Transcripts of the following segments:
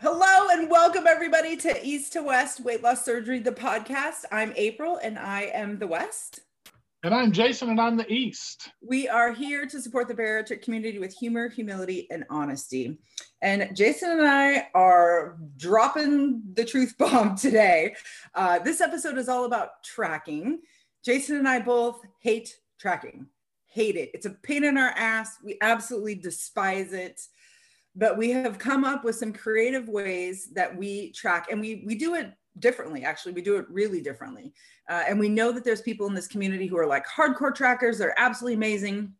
Hello and welcome everybody to East to West Weight Loss Surgery, the podcast. I'm April and I am the West. And I'm Jason and I'm the East. We are here to support the bariatric community with humor, humility, and honesty. And Jason and I are dropping the truth bomb today. Uh, this episode is all about tracking. Jason and I both hate tracking, hate it. It's a pain in our ass. We absolutely despise it but we have come up with some creative ways that we track and we we do it differently actually. We do it really differently. Uh, and we know that there's people in this community who are like hardcore trackers. They're absolutely amazing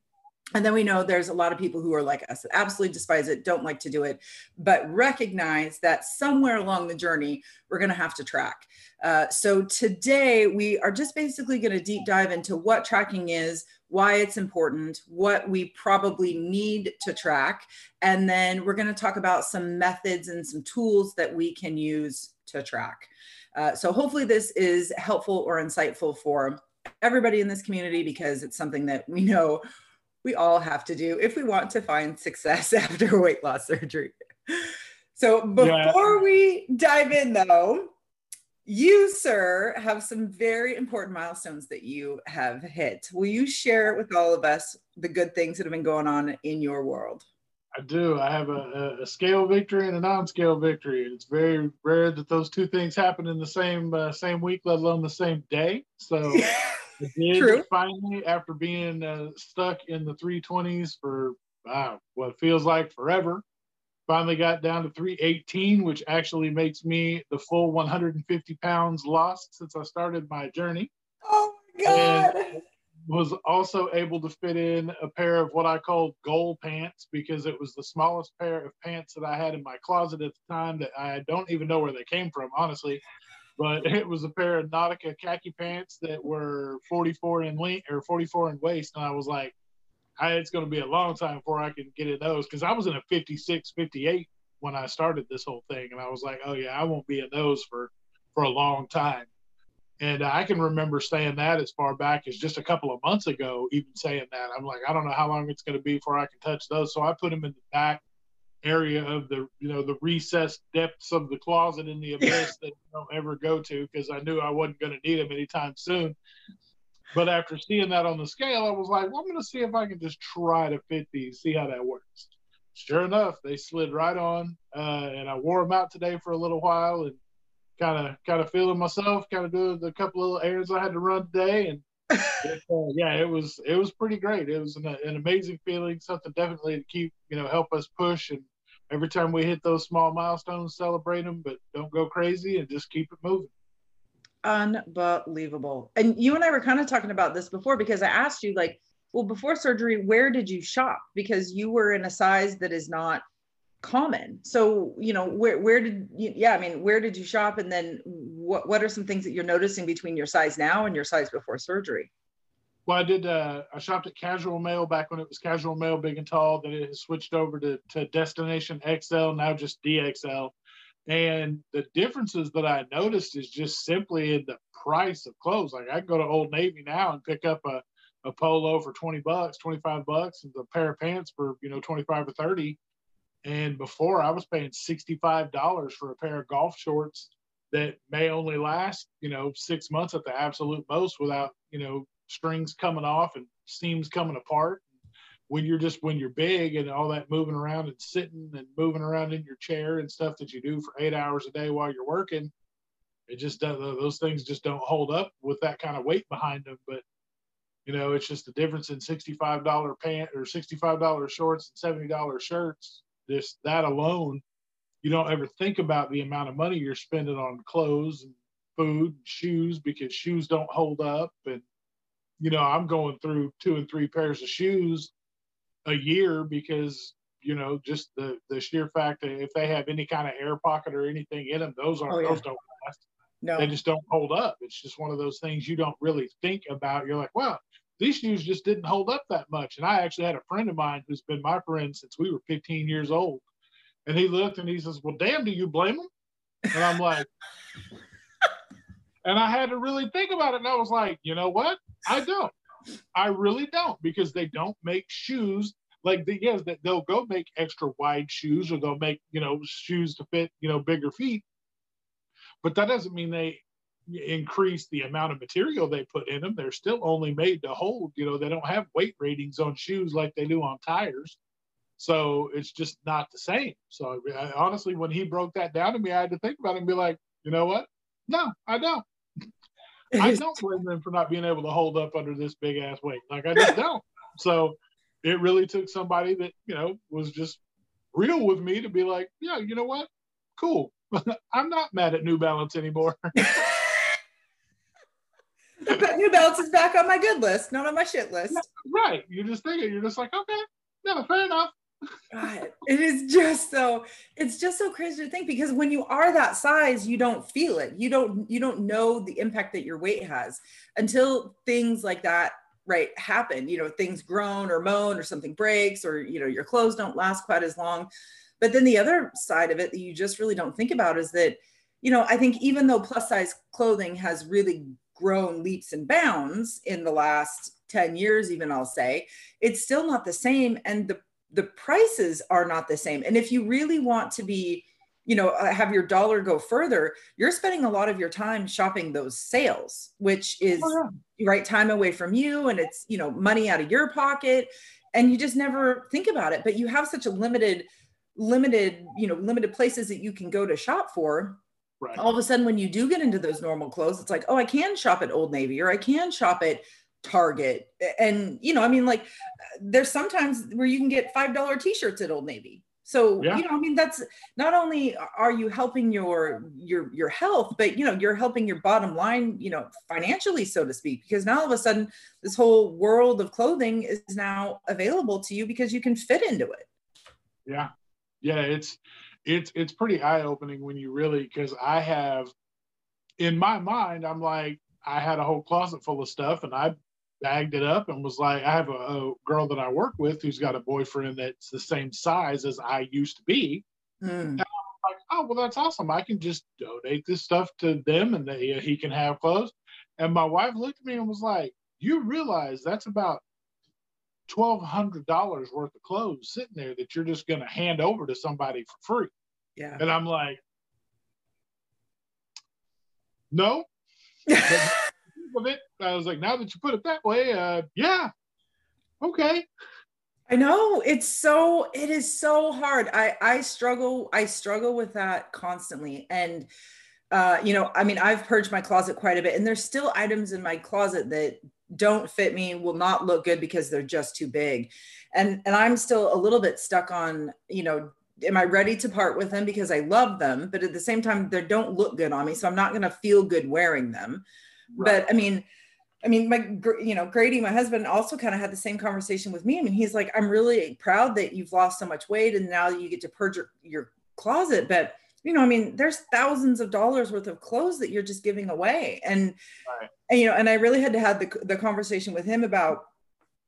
and then we know there's a lot of people who are like us that absolutely despise it don't like to do it but recognize that somewhere along the journey we're going to have to track uh, so today we are just basically going to deep dive into what tracking is why it's important, what we probably need to track, and then we're going to talk about some methods and some tools that we can use to track. Uh, so hopefully this is helpful or insightful for everybody in this community because it's something that we know we all have to do if we want to find success after weight loss surgery. So before yeah. we dive in though, you, sir, have some very important milestones that you have hit. Will you share with all of us the good things that have been going on in your world? I do. I have a, a scale victory and a non-scale victory. It's very rare that those two things happen in the same uh, same week, let alone the same day. So True. finally, after being uh, stuck in the 320s for wow, what feels like forever, Finally got down to 318, which actually makes me the full 150 pounds lost since I started my journey. Oh my God. And was also able to fit in a pair of what I call goal pants because it was the smallest pair of pants that I had in my closet at the time that I don't even know where they came from, honestly. But it was a pair of Nautica khaki pants that were 44 in length or 44 in waist. And I was like, I, it's going to be a long time before I can get in those because I was in a 56, 58 when I started this whole thing, and I was like, oh yeah, I won't be in those for for a long time. And I can remember saying that as far back as just a couple of months ago, even saying that. I'm like, I don't know how long it's going to be before I can touch those. So I put them in the back area of the, you know, the recessed depths of the closet in the abyss that I don't ever go to because I knew I wasn't going to need them anytime soon. But after seeing that on the scale, I was like, well, I'm going to see if I can just try to fit these, see how that works. Sure enough, they slid right on, uh, and I wore them out today for a little while and kind of kind of feeling myself, kind of doing the couple little errands I had to run today, and it, uh, yeah, it was it was pretty great. It was an, an amazing feeling, something definitely to keep you know help us push and every time we hit those small milestones, celebrate them, but don't go crazy and just keep it moving unbelievable. And you and I were kind of talking about this before because I asked you, like, well, before surgery, where did you shop? Because you were in a size that is not common. So, you know, where where did you, yeah, I mean, where did you shop? And then what what are some things that you're noticing between your size now and your size before surgery? Well, I did. Uh, I shopped at Casual Male back when it was Casual Male, Big and Tall. Then it switched over to, to Destination XL, now just DXL. And the differences that I noticed is just simply in the price of clothes. Like I go to Old Navy now and pick up a, a polo for 20 bucks, 25 bucks, and a pair of pants for, you know, 25 or 30. And before I was paying $65 for a pair of golf shorts that may only last, you know, six months at the absolute most without, you know, strings coming off and seams coming apart. When you're just when you're big and all that moving around and sitting and moving around in your chair and stuff that you do for eight hours a day while you're working it just does those things just don't hold up with that kind of weight behind them. But you know it's just the difference in $65 pant or $65 shorts and $70 shirts. Just that alone you don't ever think about the amount of money you're spending on clothes and food and shoes because shoes don't hold up and you know i'm going through two and three pairs of shoes a year because you know just the the sheer fact that if they have any kind of air pocket or anything in them, those aren't oh, yeah. those don't last. No. They just don't hold up. It's just one of those things you don't really think about. You're like, well, these shoes just didn't hold up that much. And I actually had a friend of mine who's been my friend since we were 15 years old. And he looked and he says, Well, damn, do you blame him? And I'm like, and I had to really think about it. And I was like, you know what? I don't. I really don't because they don't make shoes like the, yes, that they'll go make extra wide shoes or they'll make you know shoes to fit you know bigger feet, but that doesn't mean they increase the amount of material they put in them. They're still only made to hold. You know, they don't have weight ratings on shoes like they do on tires. So it's just not the same. So I, honestly, when he broke that down to me, I had to think about it and be like, you know what? No, I don't. I don't blame them for not being able to hold up under this big ass weight. Like I just don't. So it really took somebody that you know was just real with me to be like, yeah, you know what? Cool. I'm not mad at New Balance anymore. but New Balance is back on my good list, not on my shit list. Right. You're just think it. You're just like, okay, no, fair enough. God, it is just so it's just so crazy to think because when you are that size, you don't feel it. You don't you don't know the impact that your weight has until things like that right happen. You know, things groan or moan or something breaks or you know your clothes don't last quite as long. But then the other side of it that you just really don't think about is that you know, I think even though plus size clothing has really grown leaps and bounds in the last 10 years even I'll say, it's still not the same and the the prices are not the same. And if you really want to be, you know, uh, have your dollar go further, you're spending a lot of your time shopping those sales, which is oh, yeah. right time away from you and it's, you know, money out of your pocket and you just never think about it, but you have such a limited limited, you know, limited places that you can go to shop for. Right. All of a sudden when you do get into those normal clothes, it's like, "Oh, I can shop at Old Navy or I can shop at Target. And, you know, I mean, like there's sometimes where you can get $5 t-shirts at Old Navy. So, yeah. you know, I mean, that's not only are you helping your, your, your health, but, you know, you're helping your bottom line, you know, financially, so to speak, because now all of a sudden this whole world of clothing is now available to you because you can fit into it. Yeah. Yeah. It's, it's, it's pretty eye opening when you really, cause I have in my mind, I'm like, I had a whole closet full of stuff and I bagged it up and was like, I have a, a, girl that I work with who's got a boyfriend that's the same size as I used to be. Mm. Like, oh, well, that's awesome. I can just donate this stuff to them and they, uh, he can have clothes. And my wife looked at me and was like, you realize that's about $1,200 worth of clothes sitting there that you're just going to hand over to somebody for free. Yeah. And I'm like, no. of it. I was like, now that you put it that way, uh, yeah, okay. I know it's so it is so hard. I I struggle I struggle with that constantly and uh you know, I mean, I've purged my closet quite a bit and there's still items in my closet that don't fit me, will not look good because they're just too big. And and I'm still a little bit stuck on, you know, am I ready to part with them because I love them, but at the same time they don't look good on me, so I'm not going to feel good wearing them. Right. But I mean, I mean, my, you know, Grady, my husband also kind of had the same conversation with me. I mean, he's like, I'm really proud that you've lost so much weight and now you get to purge your, your closet. But, you know, I mean, there's thousands of dollars worth of clothes that you're just giving away. And, right. and you know, and I really had to have the, the conversation with him about,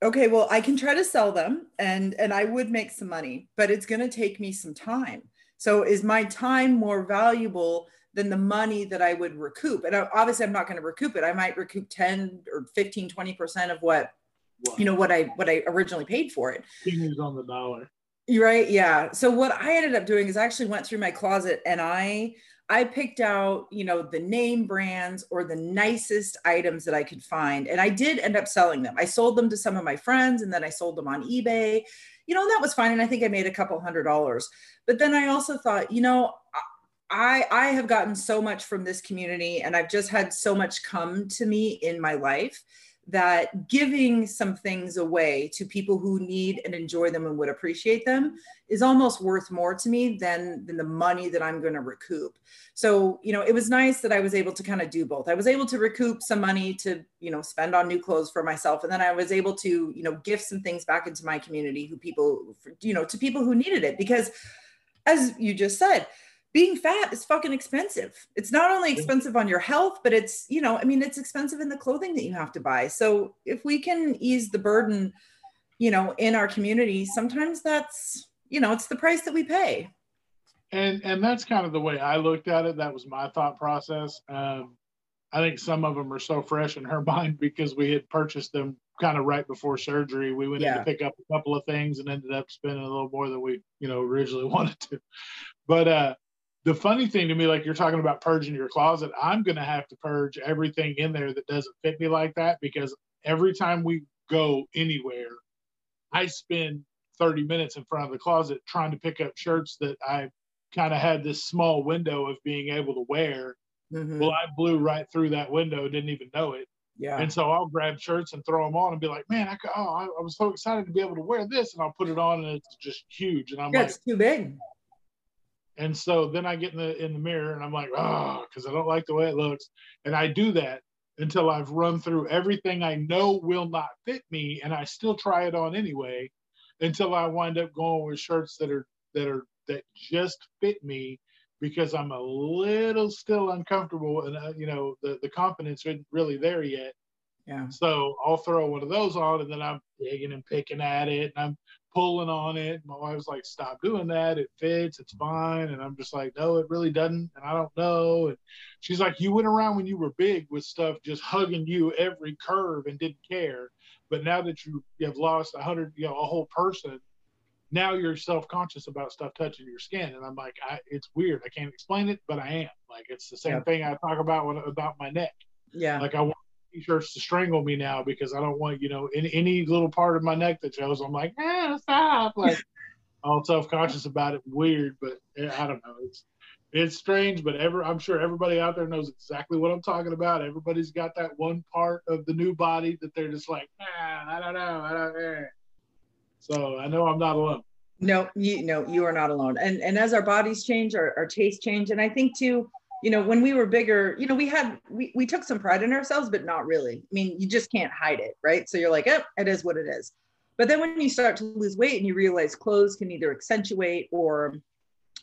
okay, well, I can try to sell them and, and I would make some money, but it's going to take me some time. So is my time more valuable than the money that I would recoup. And uh, obviously I'm not going to recoup it. I might recoup 10 or 15, 20% of what, you know, what I, what I originally paid for it. Pennies on the dollar. You're right. Yeah. So what I ended up doing is I actually went through my closet and I, I picked out, you know, the name brands or the nicest items that I could find. And I did end up selling them. I sold them to some of my friends and then I sold them on eBay. You know, and that was fine. And I think I made a couple hundred dollars. But then I also thought, you know, I I have gotten so much from this community and I've just had so much come to me in my life that giving some things away to people who need and enjoy them and would appreciate them is almost worth more to me than than the money that I'm going to recoup. So, you know, it was nice that I was able to kind of do both. I was able to recoup some money to, you know, spend on new clothes for myself and then I was able to, you know, gift some things back into my community who people you know, to people who needed it because as you just said, being fat is fucking expensive. It's not only expensive on your health, but it's, you know, I mean, it's expensive in the clothing that you have to buy. So if we can ease the burden, you know, in our community, sometimes that's, you know, it's the price that we pay. And and that's kind of the way I looked at it. That was my thought process. Um, I think some of them are so fresh in her mind because we had purchased them kind of right before surgery. We went Yeah. in to pick up a couple of things and ended up spending a little more than we, you know, originally wanted to. But uh the funny thing to me, like you're talking about purging your closet, I'm gonna have to purge everything in there that doesn't fit me like that because every time we go anywhere, I spend 30 minutes in front of the closet trying to pick up shirts that I kind of had this small window of being able to wear. Mhm. Well, I blew right through that window, didn't even know it. yeah. And so I'll grab shirts and throw them on and be like, man, I, could, oh, I, I was so excited to be able to wear this. And I'll put it on and it's just huge. And I'm Yeah, like, it's too big. And so then I get in the in the mirror and I'm like, oh, because I don't like the way it looks. And I do that until I've run through everything I know will not fit me, and I still try it on anyway, until I wind up going with shirts that are that are that just fit me because I'm a little still uncomfortable and uh, you know the the confidence isn't really there yet. Yeah. So I'll throw one of those on, and then I'm digging and picking at it, and I'm pulling on it. My wife's like, "Stop doing that. It fits. It's fine." And I'm just like, "No, it really doesn't." And I don't know. And she's like, "You went around when you were big with stuff just hugging you every curve and didn't care, but now that you have lost a hundred, you know, a whole person." Now you're self-conscious about stuff touching your skin, and I'm like, I, it's weird. I can't explain it, but I am. Like it's the same Yeah. thing I talk about when, about my neck Yeah. like I want t-shirts to strangle me now because I don't want you know any any little part of my neck that shows. I'm like, ah, stop! Like all self-conscious about it, weird, but eh, I don't know. It's it's strange, but ever I'm sure everybody out there knows exactly what I'm talking about. Everybody's got that one part of the new body that they're just like, ah, I don't know, I don't know. So I know I'm not alone. No, you no, you are not alone. And and as our bodies change, our, our tastes change. And I think too, you know, when we were bigger, you know, we had we, we took some pride in ourselves, but not really. I mean, you just can't hide it, right? So you're like, eh, it is what it is. But then when you start to lose weight and you realize clothes can either accentuate or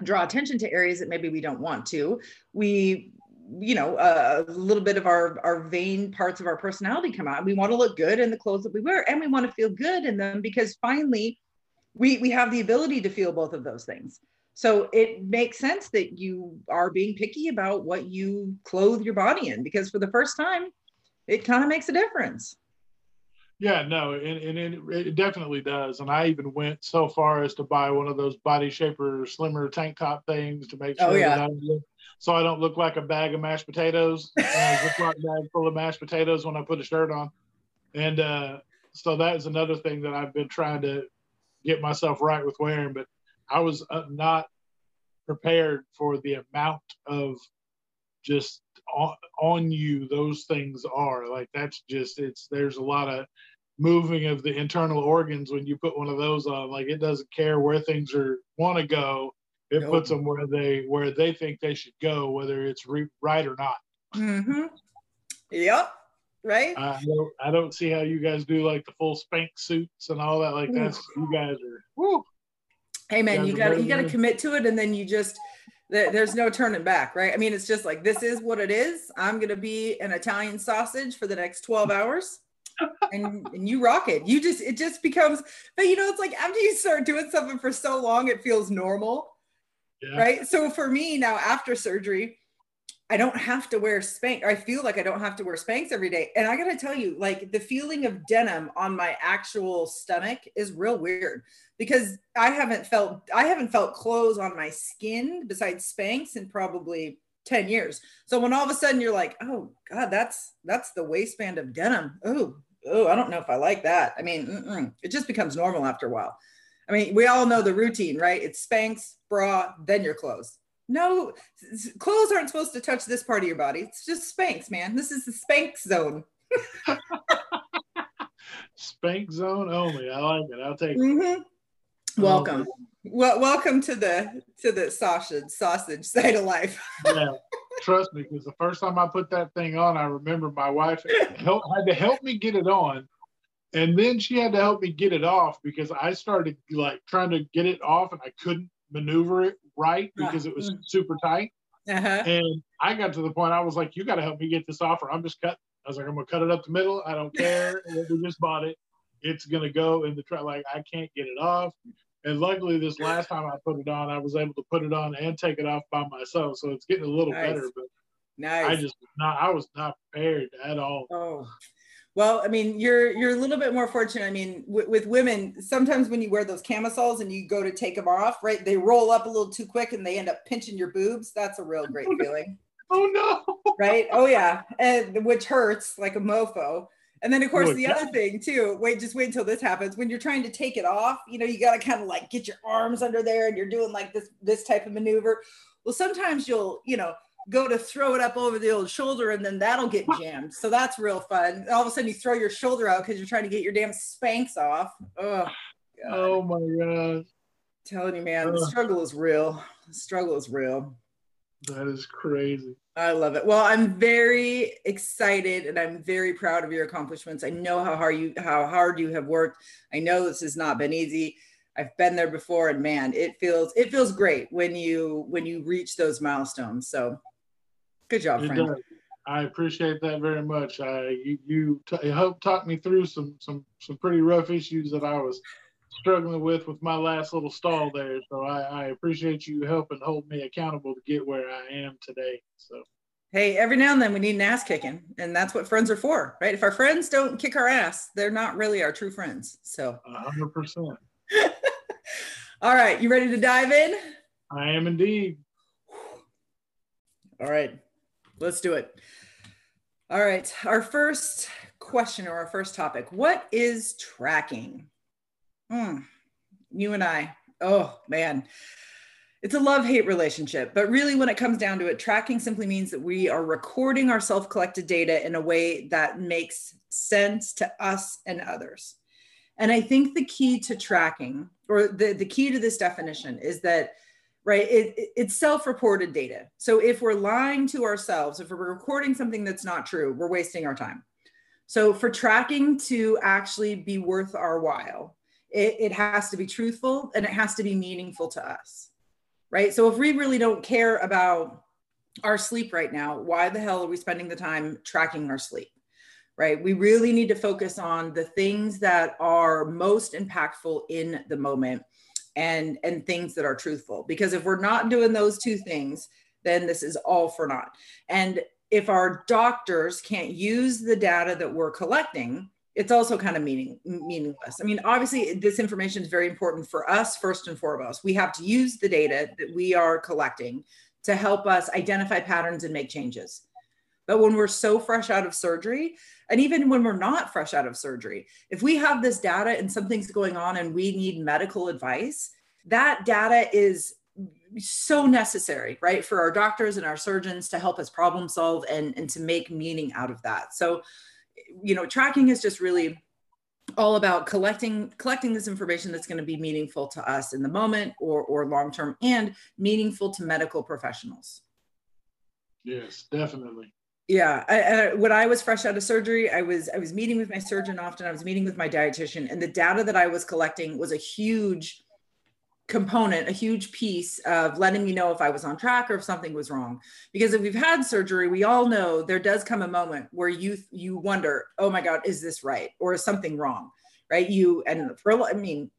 draw attention to areas that maybe we don't want to, we you know a little bit of our our vain parts of our personality come out we want to look good in the clothes that we wear and we want to feel good in them because finally we we have the ability to feel both of those things so it makes sense that you are being picky about what you clothe your body in because for the first time it kind of makes a difference Yeah, no, and, and it, it definitely does. And I even went so far as to buy one of those body shaper, slimmer tank top things to make sure Oh, yeah. that I look, so I don't look like a bag of mashed potatoes. uh, Ziploc bag full of mashed potatoes when I put a shirt on. And uh, so that is another thing that I've been trying to get myself right with wearing. But I was uh, not prepared for the amount of just on, on you those things are. Like that's just it's there's a lot of moving of the internal organs when you put one of those on. Like it doesn't care where things are want to go. It Nope. puts them where they where they think they should go whether it's re- right or not. Mm-hmm. yep right? I don't, I don't see how you guys do like the full spank suits and all that. Like that's you guys are woo, hey man you got to you got to commit to it and then you just there's no turning back right? I mean it's just like this is what it is. I'm going to be an italian sausage for the next 12 hours and and you rock it. You just it just becomes but you know it's like after you start doing something for so long it feels normal yeah. right? So for me now after surgery i don't have to wear spank i feel like i don't have to wear Spanx every day. And i gotta tell you like the feeling of denim on my actual stomach is real weird because i haven't felt i haven't felt clothes on my skin besides Spanx in probably 10 years. So when all of a sudden you're like oh god that's that's the waistband of denim. Oh oh i don't know if i like that. I mean mm-mm. it just becomes normal after a while. I mean we all know the routine right? It's Spanx bra then your clothes no clothes aren't supposed to touch this part of your body. It's just Spanx man. This is the spank zone. Spank zone only. I like it. I'll take it. Mhm. welcome. Well welcome to the to the sausage sausage side of life. Yeah, trust me, because the first time I put that thing on, I remember my wife help, had to help me get it on, and then she had to help me get it off because I started like trying to get it off and I couldn't maneuver it right because it was Mm. super tight. uh-huh. And I got to the point I was like, "You got to help me get this off, or I'm just cut. I was like, "I'm gonna cut it up the middle. I don't care. we just bought it. It's gonna go in the truck. Like I can't get it off." And luckily, this last time I put it on, I was able to put it on and take it off by myself. So it's getting a little Nice. better. But nice I just not. I was not prepared at all. Oh, Well, I mean, you're you're a little bit more fortunate. I mean, w- with women, sometimes when you wear those camisoles and you go to take them off, right? They roll up a little too quick and they end up pinching your boobs. That's a real great oh, feeling. Oh no! Right? Oh yeah, and which hurts like a mofo. And then of course oh, the other thing too. Wait, just wait until this happens. When you're trying to take it off, you know, you got to kind of like get your arms under there, and you're doing like this this type of maneuver. Well, sometimes you'll, you know, go to throw it up over the old shoulder and then that'll get jammed. So that's real fun. All of a sudden you throw your shoulder out because you're trying to get your damn Spanx off. Oh, oh my God. telling you, man, the struggle is real. The struggle is real. That is crazy. I love it. Well, I'm very excited and I'm very proud of your accomplishments. I know how hard you how hard you have worked. I know this has not been easy. I've been there before and man, it feels it feels great when you when you reach those milestones. So Good job, friend. I appreciate that very much. I you, you t- helped talk me through some some some pretty rough issues that I was struggling with with my last little stall there. So I, I appreciate you helping hold me accountable to get where I am today. So hey, every now and then we need an ass kicking, and that's what friends are for, right? If our friends don't kick our ass, they're not really our true friends. So hundred percent. All right, you ready to dive in? I am indeed. All right. Let's do it. All right. Our first question or our first topic What is tracking? Hmm. You and I. Oh, man. It's a love hate relationship, but really, when it comes down to it, tracking simply means that we are recording our self collected data in a way that makes sense to us and others. And I think the key to tracking, or the, the key to this definition, is that right? It, it, it's self-reported data. So if we're lying to ourselves if we're recording something that's not true we're wasting our time. So for tracking to actually be worth our while it, it has to be truthful and it has to be meaningful to us right? So if we really don't care about our sleep right now why the hell are we spending the time tracking our sleep right? We really need to focus on the things that are most impactful in the moment and and things that are truthful. Because if we're not doing those two things then this is all for naught. And if our doctors can't use the data that we're collecting it's also kind of meaning meaningless. I mean obviously this information is very important for us first and foremost. We have to use the data that we are collecting to help us identify patterns and make changes but when we're so fresh out of surgery and even when we're not fresh out of surgery, if we have this data and something's going on and we need medical advice, that data is so necessary, right, for our doctors and our surgeons to help us problem solve and, and to make meaning out of that. So, you know, tracking is just really all about collecting collecting this information that's going to be meaningful to us in the moment or or long term and meaningful to medical professionals. Yes, definitely yeah I, when i was fresh out of surgery i was i was meeting with my surgeon often i was meeting with my dietitian and the data that i was collecting was a huge component a huge piece of letting me know if i was on track or if something was wrong. Because if we've had surgery we all know there does come a moment where you you wonder oh my god is this right? Or is something wrong? Right? You and for i mean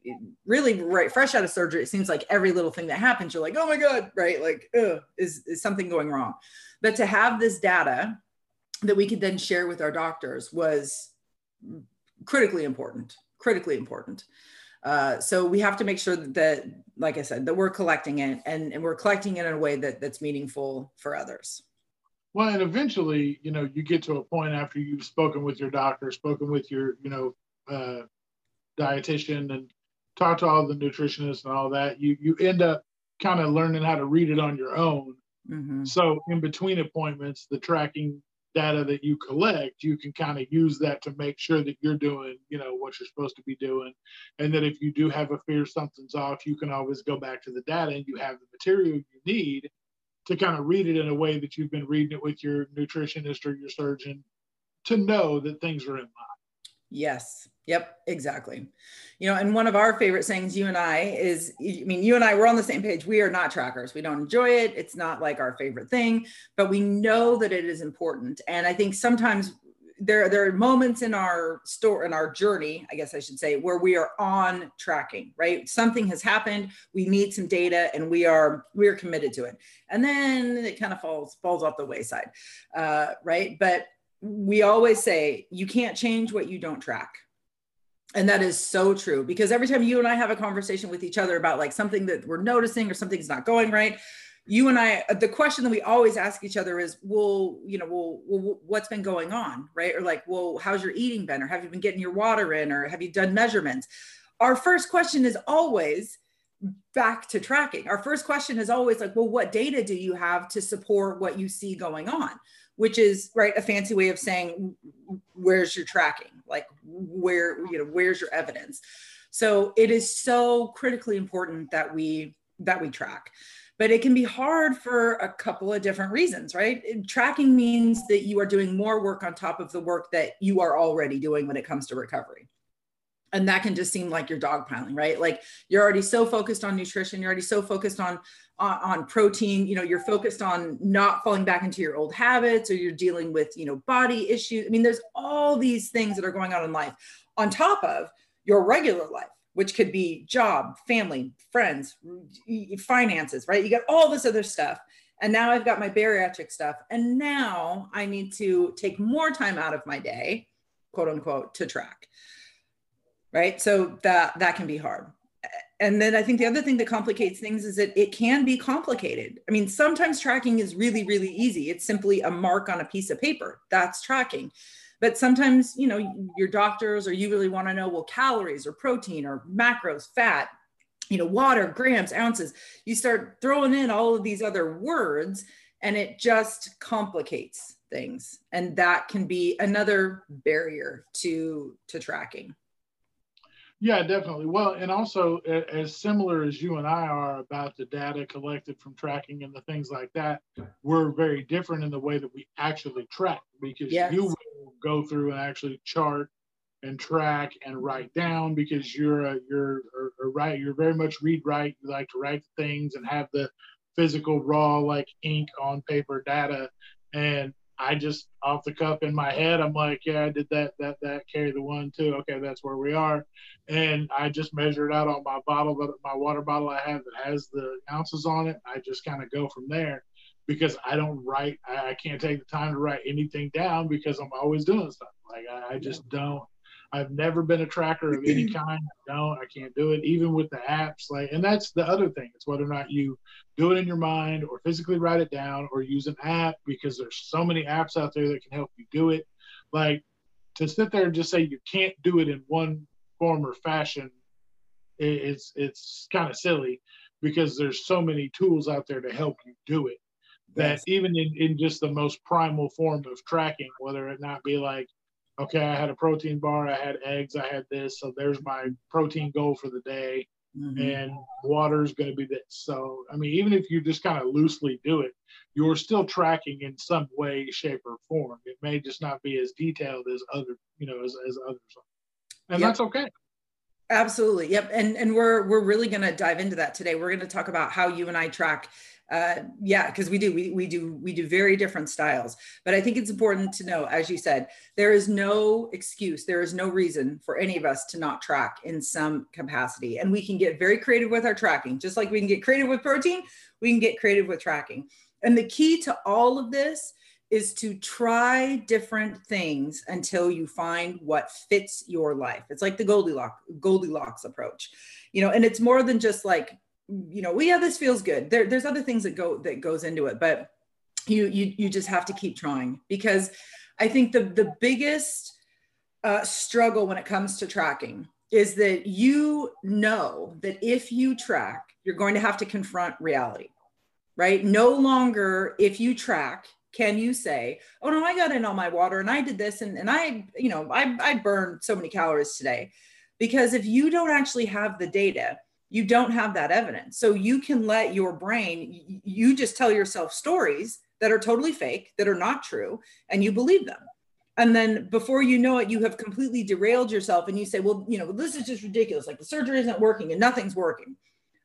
really right fresh out of surgery it seems like every little thing that happens you're like oh my god right? Like is is something going wrong but to have this data that we could then share with our doctors was critically important, critically important. Uh, so we have to make sure that, like I said, that we're collecting it and, and we're collecting it in a way that, that's meaningful for others. Well, and eventually, you know, you get to a point after you've spoken with your doctor, spoken with your, you know, uh, dietitian and talked to all the nutritionists and all that, you you end up kind of learning how to read it on your own Mm-hmm. So in between appointments, the tracking data that you collect, you can kind of use that to make sure that you're doing, you know, what you're supposed to be doing. And that if you do have a fear something's off, you can always go back to the data and you have the material you need to kind of read it in a way that you've been reading it with your nutritionist or your surgeon to know that things are in line. Yes. Yep, exactly. You know, and one of our favorite sayings, you and I, is I mean, you and I, we're on the same page. We are not trackers. We don't enjoy it. It's not like our favorite thing, but we know that it is important. And I think sometimes there, there are moments in our store in our journey, I guess I should say, where we are on tracking, right? Something has happened, we need some data and we are we are committed to it. And then it kind of falls falls off the wayside. Uh, right. But we always say you can't change what you don't track. And that is so true because every time you and I have a conversation with each other about like something that we're noticing or something's not going right, you and I, uh, the question that we always ask each other is, well, you know, well, well, what's been going on, right? Or like, well, how's your eating been? Or have you been getting your water in? Or have you done measurements? Our first question is always back to tracking. Our first question is always like, well, what data do you have to support what you see going on? Which is right a fancy way of saying, where's your tracking? Like, where you know, where's your evidence? So it is so critically important that we that we track but it can be hard for a couple of different reasons, right? Tracking means that you are doing more work on top of the work that you are already doing when it comes to recovery. And that can just seem like you're dogpiling, right? Like you're already so focused on nutrition, you're already so focused on, on on protein, you know, you're focused on not falling back into your old habits or you're dealing with, you know, body issues. I mean, there's all these things that are going on in life on top of your regular life which could be job, family, friends, finances, right? You got all this other stuff. And now I've got my bariatric stuff. And now I need to take more time out of my day, quote unquote, to track. Right. So that that can be hard. And then I think the other thing that complicates things is that it can be complicated. I mean, sometimes tracking is really, really easy. It's simply a mark on a piece of paper. That's tracking but sometimes you know your doctors or you really want to know well calories or protein or macros fat you know water grams ounces you start throwing in all of these other words and it just complicates things and that can be another barrier to to tracking yeah, definitely. Well, and also as similar as you and I are about the data collected from tracking and the things like that, we're very different in the way that we actually track because yes. you will go through and actually chart and track and write down because you're a, you're a, a right you're very much read write you like to write things and have the physical raw like ink on paper data and I just off the cuff in my head, I'm like, yeah, I did that, that, that, carry the one too. Okay, that's where we are. And I just measured out on my bottle, but my water bottle I have that has the ounces on it. I just kind of go from there because I don't write. I, I, can't take the time to write anything down because I'm always doing stuff. Like I, I just don't. I've never been a tracker of any kind. I don't. I can't do it. Even with the apps, like, and that's the other thing. It's whether or not you do it in your mind or physically write it down or use an app because there's so many apps out there that can help you do it. Like to sit there and just say you can't do it in one form or fashion, it's it's kind of silly because there's so many tools out there to help you do it that even in, in just the most primal form of tracking, whether it not be like okay, I had a protein bar, I had eggs, I had this, so there's my protein goal for the day, mm-hmm. and water is going to be this. So, I mean, even if you just kind of loosely do it, you're still tracking in some way, shape, or form. It may just not be as detailed as other, you know, as, as others are, and yep. that's okay. Absolutely. Yep. And and we're we're really going to dive into that today. We're going to talk about how you and I track uh, yeah because we do we, we do we do very different styles. But i think it's important to know as you said there is no excuse there is no reason for any of us to not track in some capacity. And we can get very creative with our tracking. Just like we can get creative with protein we can get creative with tracking. And the key to all of this is to try different things until you find what fits your life. It's like the goldilocks goldilocks approach you know and it's more than just like you know, well, yeah, this feels good. There, there's other things that go that goes into it, but you you you just have to keep trying because I think the the biggest uh, struggle when it comes to tracking is that you know that if you track, you're going to have to confront reality, right? No longer if you track can you say, oh no, I got in all my water and I did this and, and I, you know, I, I burned so many calories today. Because if you don't actually have the data, you don't have that evidence. So you can let your brain, you just tell yourself stories that are totally fake, that are not true, and you believe them. And then before you know it, you have completely derailed yourself and you say, well, you know, this is just ridiculous. Like the surgery isn't working and nothing's working.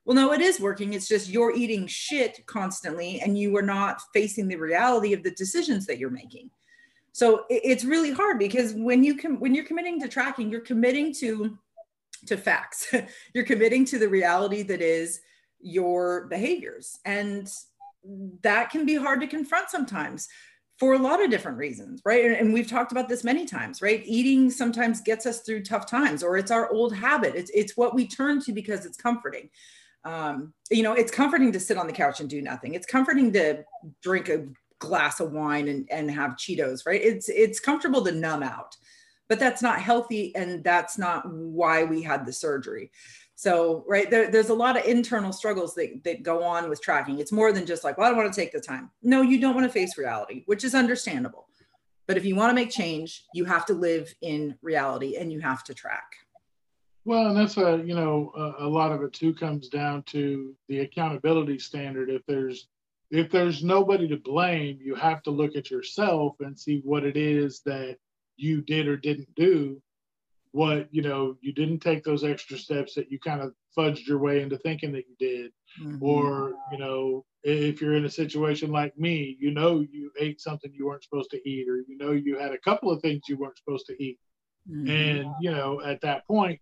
Well, no, it is working. It's just you're eating shit constantly and you are not facing the reality of the decisions that you're making. So it's really hard because when you can, when you're committing to tracking, you're committing to to facts. You're committing to the reality that is your behaviors. And that can be hard to confront sometimes. for a lot of different reasons, right? And, and, we've talked about this many times, right? Eating sometimes gets us through tough times, or it's our old habit. It's it's what we turn to because it's comforting. Um, you know, it's comforting to sit on the couch and do nothing. It's comforting to drink a glass of wine and, and have Cheetos, right? It's it's comfortable to numb out, but that's not healthy, and that's not why we had the surgery. So, right, there, there's a lot of internal struggles that, that go on with tracking. It's more than just like, well, I don't want to take the time. No, you don't want to face reality, which is understandable. But if you want to make change, you have to live in reality and you have to track. Well, and that's a, you know, a, a lot of it too comes down to the accountability standard. If there's if there's nobody to blame, you have to look at yourself and see what it is that you did or didn't do what you know you didn't take those extra steps that you kind of fudged your way into thinking that you did mm-hmm. or you know if you're in a situation like me you know you ate something you weren't supposed to eat or you know you had a couple of things you weren't supposed to eat mm-hmm. and you know at that point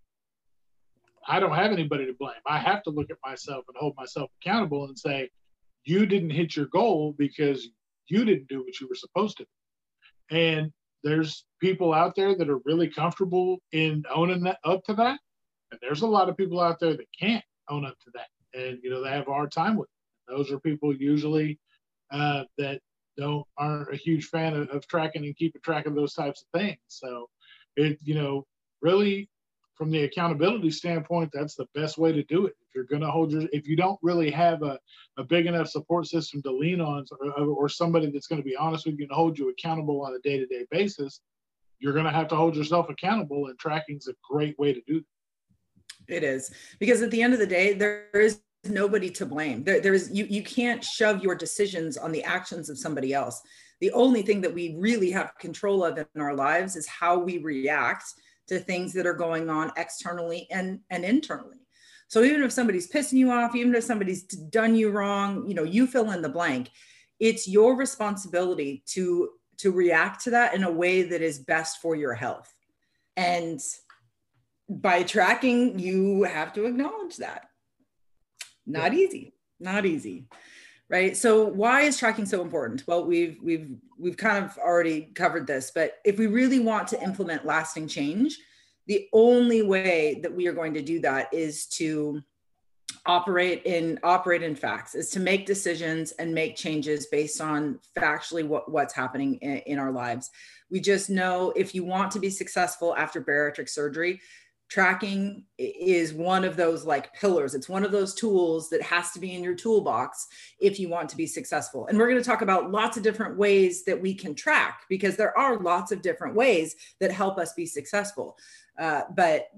i don't have anybody to blame i have to look at myself and hold myself accountable and say you didn't hit your goal because you didn't do what you were supposed to and there's people out there that are really comfortable in owning that up to that. And there's a lot of people out there that can't own up to that. And, you know, they have a hard time with it. Those are people usually uh, that don't aren't a huge fan of, of tracking and keeping track of those types of things. So it, you know, really from the accountability standpoint, that's the best way to do it. If you're going to hold your, if you don't really have a, a big enough support system to lean on, or, or somebody that's going to be honest with you and hold you accountable on a day to day basis, you're going to have to hold yourself accountable. And tracking is a great way to do that. It is because at the end of the day, there is nobody to blame. There, there's you you can't shove your decisions on the actions of somebody else. The only thing that we really have control of in our lives is how we react to things that are going on externally and, and internally. So even if somebody's pissing you off, even if somebody's done you wrong, you know, you fill in the blank. It's your responsibility to to react to that in a way that is best for your health. And by tracking, you have to acknowledge that. Not yeah. easy. Not easy right? So why is tracking so important? Well we've we've we've kind of already covered this but if we really want to implement lasting change the only way that we are going to do that is to operate in operate in facts is to make decisions and make changes based on factually what, what's happening in, in our lives. We just know if you want to be successful after bariatric surgery tracking is one of those like pillars. It's one of those tools that has to be in your toolbox if you want to be successful. And we're going to talk about lots of different ways that we can track because there are lots of different ways that help us be successful. Uh, but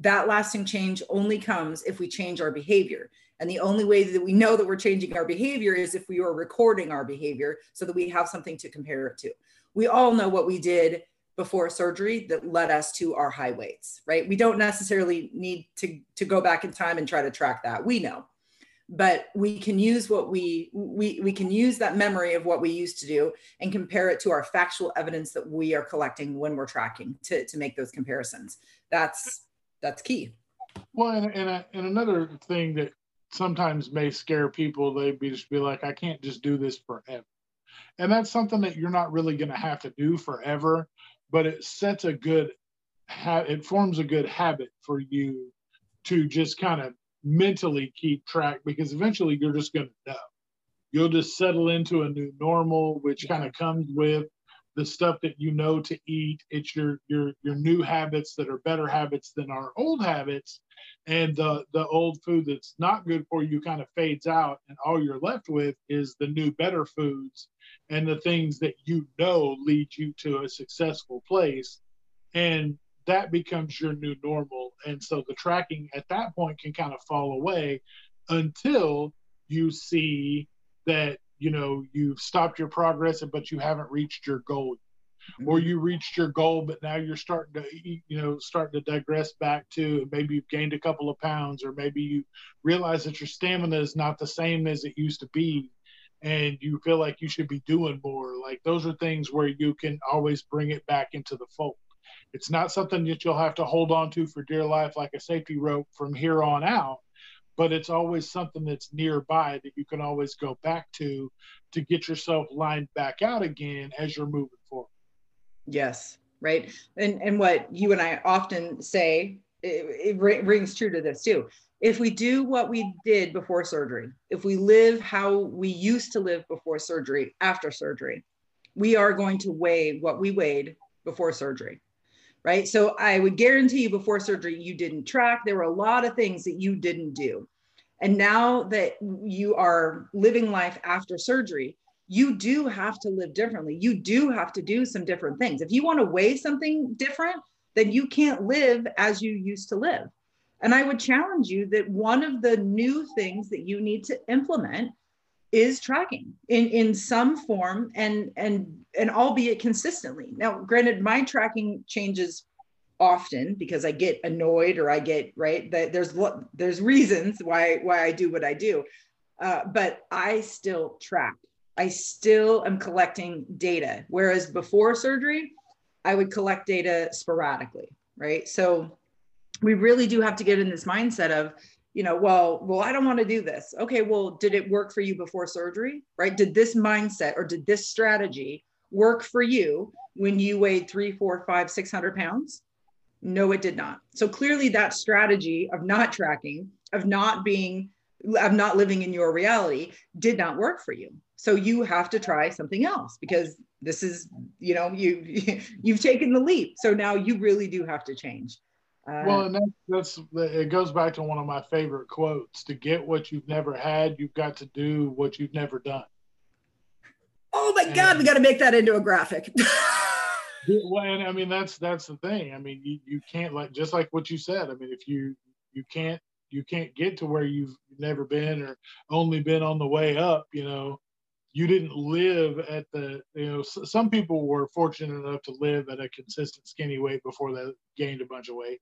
that lasting change only comes if we change our behavior. And the only way that we know that we're changing our behavior is if we are recording our behavior so that we have something to compare it to. We all know what we did before surgery that led us to our high weights, right? We don't necessarily need to, to go back in time and try to track that. We know. But we can use what we we we can use that memory of what we used to do and compare it to our factual evidence that we are collecting when we're tracking to, to make those comparisons. That's that's key. Well, and and, uh, and another thing that sometimes may scare people, they'd be just be like, I can't just do this forever. And that's something that you're not really going to have to do forever but it sets a good ha- it forms a good habit for you to just kind of mentally keep track because eventually you're just going to know. You'll just settle into a new normal which kind of comes with the stuff that you know to eat. It's your your your new habits that are better habits than our old habits. And the the old food that's not good for you kind of fades out and all you're left with is the new better foods and the things that you know lead you to a successful place. And that becomes your new normal. And so the tracking at that point can kind of fall away until you see that you know you've stopped your progress but you haven't reached your goal. Mm-hmm. or you reached your goal but now you're starting to you know starting to digress back to maybe you've gained a couple of pounds or maybe you realize that your stamina is not the same as it used to be and you feel like you should be doing more. Like those are things where you can always bring it back into the fold. It's not something that you'll have to hold on to for dear life. Like a safety rope from here on out but it's always something that's nearby that you can always go back to to get yourself lined back out again as you're moving forward. Yes, right. And and what you and I often say it, it rings true to this too. If we do what we did before surgery, if we live how we used to live before surgery, after surgery, we are going to weigh what we weighed before surgery right? So I would guarantee you before surgery, you didn't track. There were a lot of things that you didn't do. And now that you are living life after surgery, you do have to live differently. You do have to do some different things. If you want to weigh something different, then you can't live as you used to live. And I would challenge you that one of the new things that you need to implement is tracking in, in some form and and and albeit consistently. Now, granted, my tracking changes often because I get annoyed or I get right that there's there's reasons why why I do what I do, uh, but I still track. I still am collecting data. Whereas before surgery, I would collect data sporadically, right? So we really do have to get in this mindset of you know well well i don't want to do this okay well did it work for you before surgery right did this mindset or did this strategy work for you when you weighed three four five six hundred pounds no, it did not. So clearly, that strategy of not tracking, of not being, of not living in your reality did not work for you. So you have to try something else because this is, you know, you you've taken the leap. So now you really do have to change. Uh, well, and that's, that's it goes back to one of my favorite quotes: "To get what you've never had, you've got to do what you've never done." Oh my and, God, we got to make that into a graphic. well, and I mean that's that's the thing. I mean, you, you can't like just like what you said. I mean, if you you can't you can't get to where you've never been or only been on the way up, you know, you didn't live at the you know some people were fortunate enough to live at a consistent skinny weight before they gained a bunch of weight.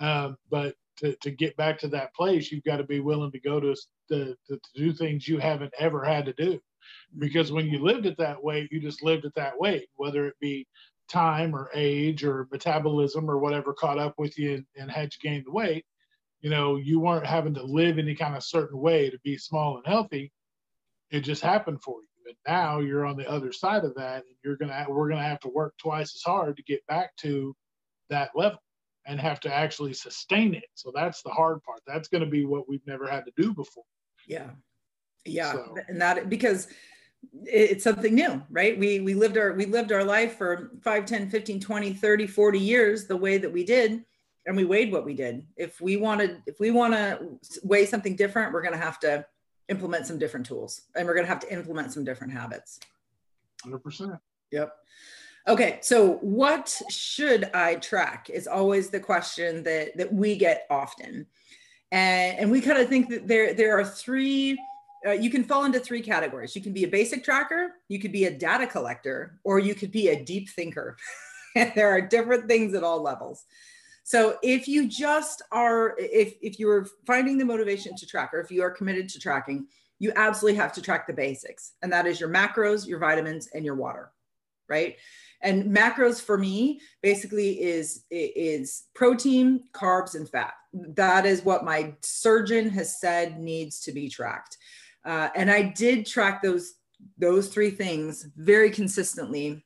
Um, but to, to get back to that place, you've got to be willing to go to, to, to do things you haven't ever had to do because when you lived at that weight, you just lived at that weight, whether it be time or age or metabolism or whatever caught up with you and, and had you gain the weight, you know, you weren't having to live any kind of certain way to be small and healthy. It just happened for you. And now you're on the other side of that, and you're gonna we're gonna have to work twice as hard to get back to that level and have to actually sustain it. So that's the hard part. That's going to be what we've never had to do before. Yeah. Yeah. So. And that because it's something new right we we lived our we lived our life for 5 10 15 20 30 40 years the way that we did and we weighed what we did if we wanted if we want to weigh something different we're going to have to implement some different tools and we're going to have to implement some different habits 100% yep okay so what should i track is always the question that that we get often and and we kind of think that there there are three uh, you can fall into three categories. You can be a basic tracker, you could be a data collector, or you could be a deep thinker. there are different things at all levels. So if you just are, if, if you're finding the motivation to track, or if you are committed to tracking, you absolutely have to track the basics. And that is your macros, your vitamins, and your water, right? And macros for me basically is, is protein, carbs, and fat. That is what my surgeon has said needs to be tracked. Uh, and I did track those those three things very consistently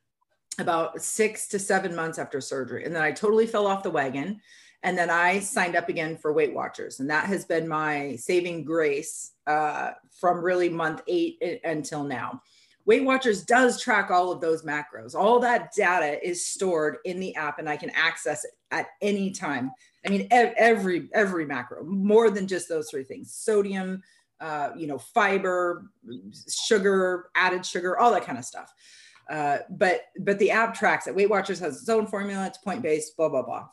about six to seven months after surgery. And then I totally fell off the wagon. And then I signed up again for Weight Watchers. And that has been my saving grace uh, from really month eight until now. Weight Watchers does track all of those macros. All that data is stored in the app and I can access it at any time. I mean, every every macro, more than just those three things: sodium, uh, you know, fiber, sugar, added sugar, all that kind of stuff. Uh, but but the app tracks it. Weight Watchers has its own formula. It's point based. Blah blah blah.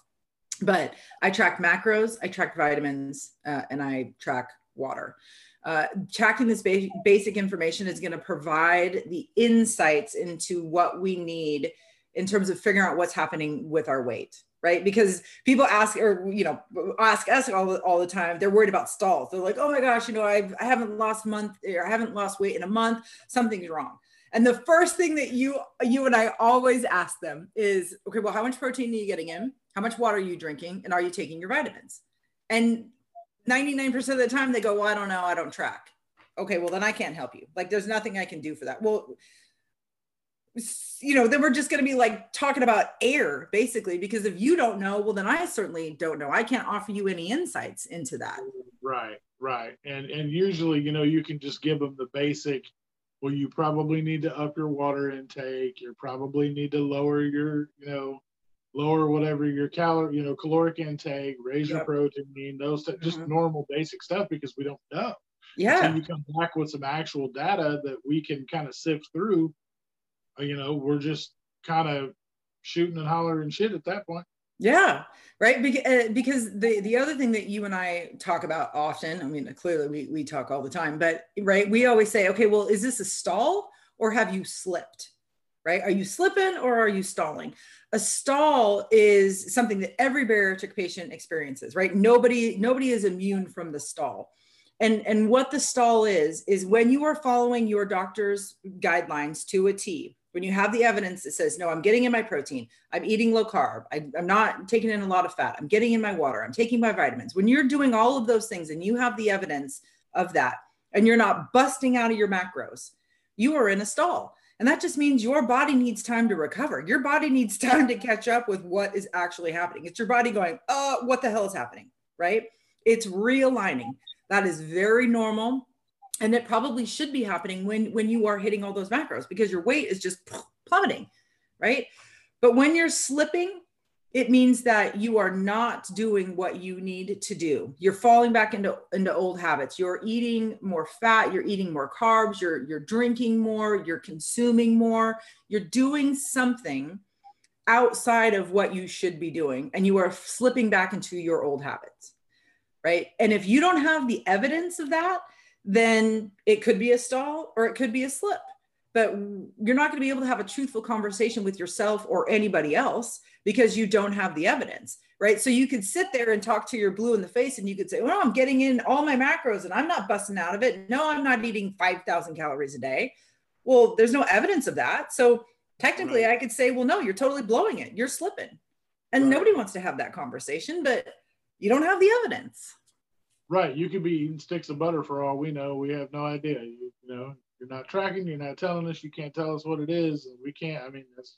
But I track macros, I track vitamins, uh, and I track water. Uh, tracking this ba- basic information is going to provide the insights into what we need in terms of figuring out what's happening with our weight right? Because people ask or you know ask us all the, all the time. They're worried about stalls. They're like, oh my gosh, you know, I've, I haven't lost month or I haven't lost weight in a month. Something's wrong. And the first thing that you you and I always ask them is, okay, well, how much protein are you getting in? How much water are you drinking? And are you taking your vitamins? And 99% of the time they go, well, I don't know. I don't track. Okay. Well, then I can't help you. Like there's nothing I can do for that. Well, you know, then we're just going to be like talking about air basically, because if you don't know, well, then I certainly don't know. I can't offer you any insights into that. Right, right. And, and usually, you know, you can just give them the basic, well, you probably need to up your water intake. You probably need to lower your, you know, lower whatever your calorie, you know, caloric intake, raise yep. your protein, those mm-hmm. just normal basic stuff because we don't know. Yeah. Until you come back with some actual data that we can kind of sift through you know, we're just kind of shooting and hollering shit at that point. Yeah, right. Uh, because the the other thing that you and I talk about often, I mean, clearly we we talk all the time, but right, we always say, okay, well, is this a stall or have you slipped? Right? Are you slipping or are you stalling? A stall is something that every bariatric patient experiences, right? Nobody nobody is immune from the stall. And, and what the stall is, is when you are following your doctor's guidelines to a T, when you have the evidence that says, no, I'm getting in my protein, I'm eating low carb, I, am not taking in a lot of fat, I'm getting in my water, I'm taking my vitamins. When you're doing all of those things and you have the evidence of that, and you're not busting out of your macros, you are in a stall. And that just means your body needs time to recover. Your body needs time to catch up with what is actually happening. It's your body going, uh, what the hell is happening? Right? It's realigning. That is very normal and it probably should be happening when when you are hitting all those macros because your weight is just plummeting right? But when you're slipping it means that you are not doing what you need to do. You're falling back into into old habits. You're eating more fat you're eating more carbs you're you're drinking more you're consuming more. You're doing something outside of what you should be doing and you are slipping back into your old habits right? And if you don't have the evidence of that then it could be a stall or it could be a slip. But you're not going to be able to have a truthful conversation with yourself or anybody else because you don't have the evidence, right? So you could sit there and talk to your blue in the face and you could say, well, I'm getting in all my macros and I'm not busting out of it. No, I'm not eating 5,000 calories a day. Well, there's no evidence of that. So technically, right. I could say, well, no, you're totally blowing it. You're slipping. And right. nobody wants to have that conversation, but you don't have the evidence. Right. You could be eating sticks of butter for all we know. We have no idea. You, you know, you're not tracking. You're not telling us. You can't tell us what it is, and we can't. I mean, that's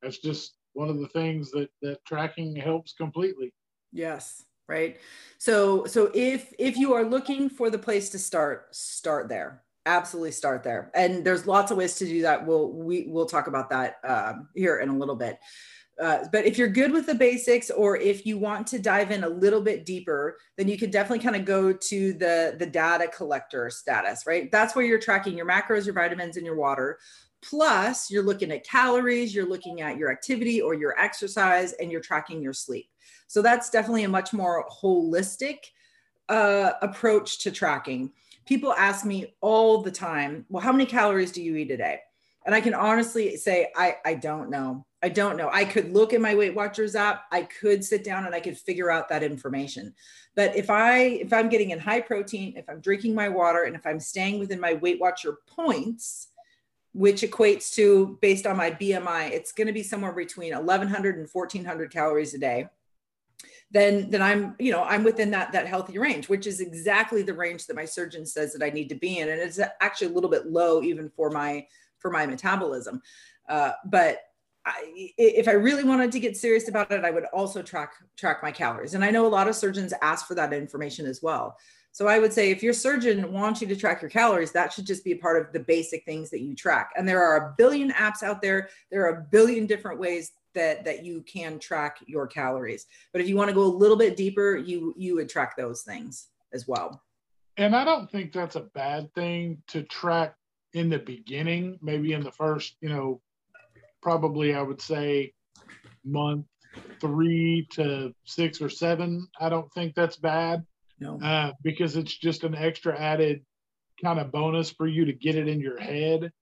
that's just one of the things that that tracking helps completely. Yes. Right. So so if if you are looking for the place to start, start there. Absolutely start there. And there's lots of ways to do that. We'll we we'll talk about that um, here in a little bit. Uh, but if you're good with the basics or if you want to dive in a little bit deeper then you can definitely kind of go to the the data collector status right? That's where you're tracking your macros your vitamins and your water. Plus you're looking at calories you're looking at your activity or your exercise and you're tracking your sleep. So that's definitely a much more holistic uh, approach to tracking. People ask me all the time well how many calories do you eat a day and i can honestly say i i don't know I don't know. I could look at my Weight Watchers app. I could sit down and I could figure out that information. But if I if I'm getting in high protein, if I'm drinking my water, and if I'm staying within my Weight Watcher points, which equates to based on my BMI, it's going to be somewhere between 1100 and 1400 calories a day. Then, then I'm, you know, I'm within that that healthy range, which is exactly the range that my surgeon says that I need to be in, and it's actually a little bit low even for my for my metabolism. Uh, but I, if I really wanted to get serious about it, I would also track track my calories. And I know a lot of surgeons ask for that information as well. So I would say if your surgeon wants you to track your calories, that should just be a part of the basic things that you track. And there are a billion apps out there. There are a billion different ways that that you can track your calories. But if you want to go a little bit deeper, you you would track those things as well. And I don't think that's a bad thing to track in the beginning, maybe in the first, you know, probably I would say month three to six or seven. I don't think that's bad. No. Uh, because it's just an extra added kind of bonus for you to get it in your head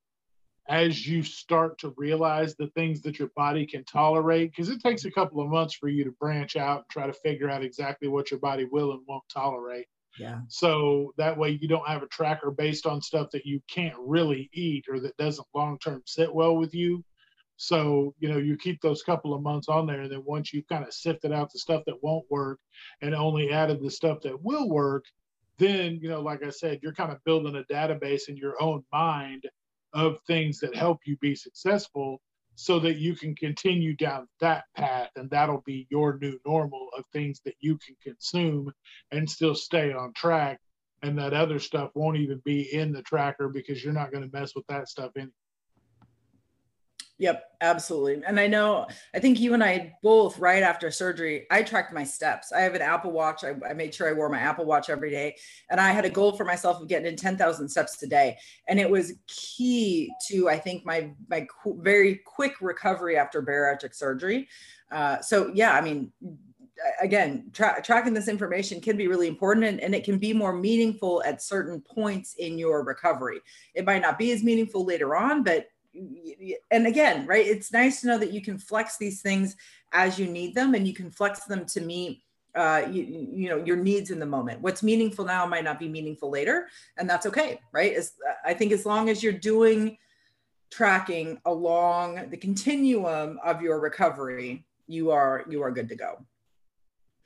as you start to realize the things that your body can tolerate. Because it takes a couple of months for you to branch out and try to figure out exactly what your body will and won't tolerate. Yeah. So that way you don't have a tracker based on stuff that you can't really eat or that doesn't long term sit well with you So, you know, you keep those couple of months on there. And then once you've kind of sifted out the stuff that won't work and only added the stuff that will work, then, you know, like I said, you're kind of building a database in your own mind of things that help you be successful so that you can continue down that path and that'll be your new normal of things that you can consume and still stay on track and that other stuff won't even be in the tracker because you're not going to mess with that stuff anyway. Yep, absolutely. And I know, I think you and I both, right after surgery, I tracked my steps. I have an Apple Watch. I, I, made sure I wore my Apple Watch every day. And I had a goal for myself of getting in 10,000 steps a day. And it was key to, I think, my, my qu- very quick recovery after bariatric surgery. Uh, so, yeah, I mean, again, tra- tracking this information can be really important and, and, it can be more meaningful at certain points in your recovery. It might not be as meaningful later on, but and again, right, it's nice to know that you can flex these things as you need them and you can flex them to meet uh, you, you know your needs in the moment. What's meaningful now might not be meaningful later and that's okay right? As i think as long as you're doing tracking along the continuum of your recovery you are you are good to go.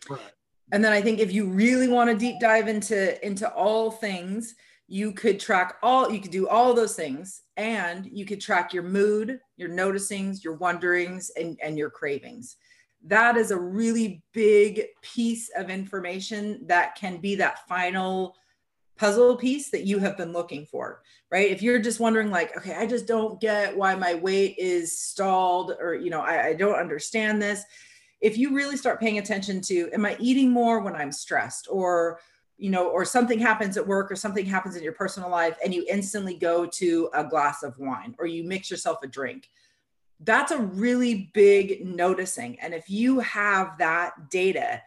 Right. and then i think if you really want to deep dive into into all things you could track all you could do all those things and you could track your mood your noticings your wonderings and, and your cravings. That is a really big piece of information that can be that final puzzle piece that you have been looking for right? If you're just wondering like okay i just don't get why my weight is stalled or you know I, I don't understand this. If you really start paying attention to am i eating more when i'm stressed or you know, or something happens at work or something happens in your personal life and you instantly go to a glass of wine or you mix yourself a drink. That's a really big noticing. And if you have that data,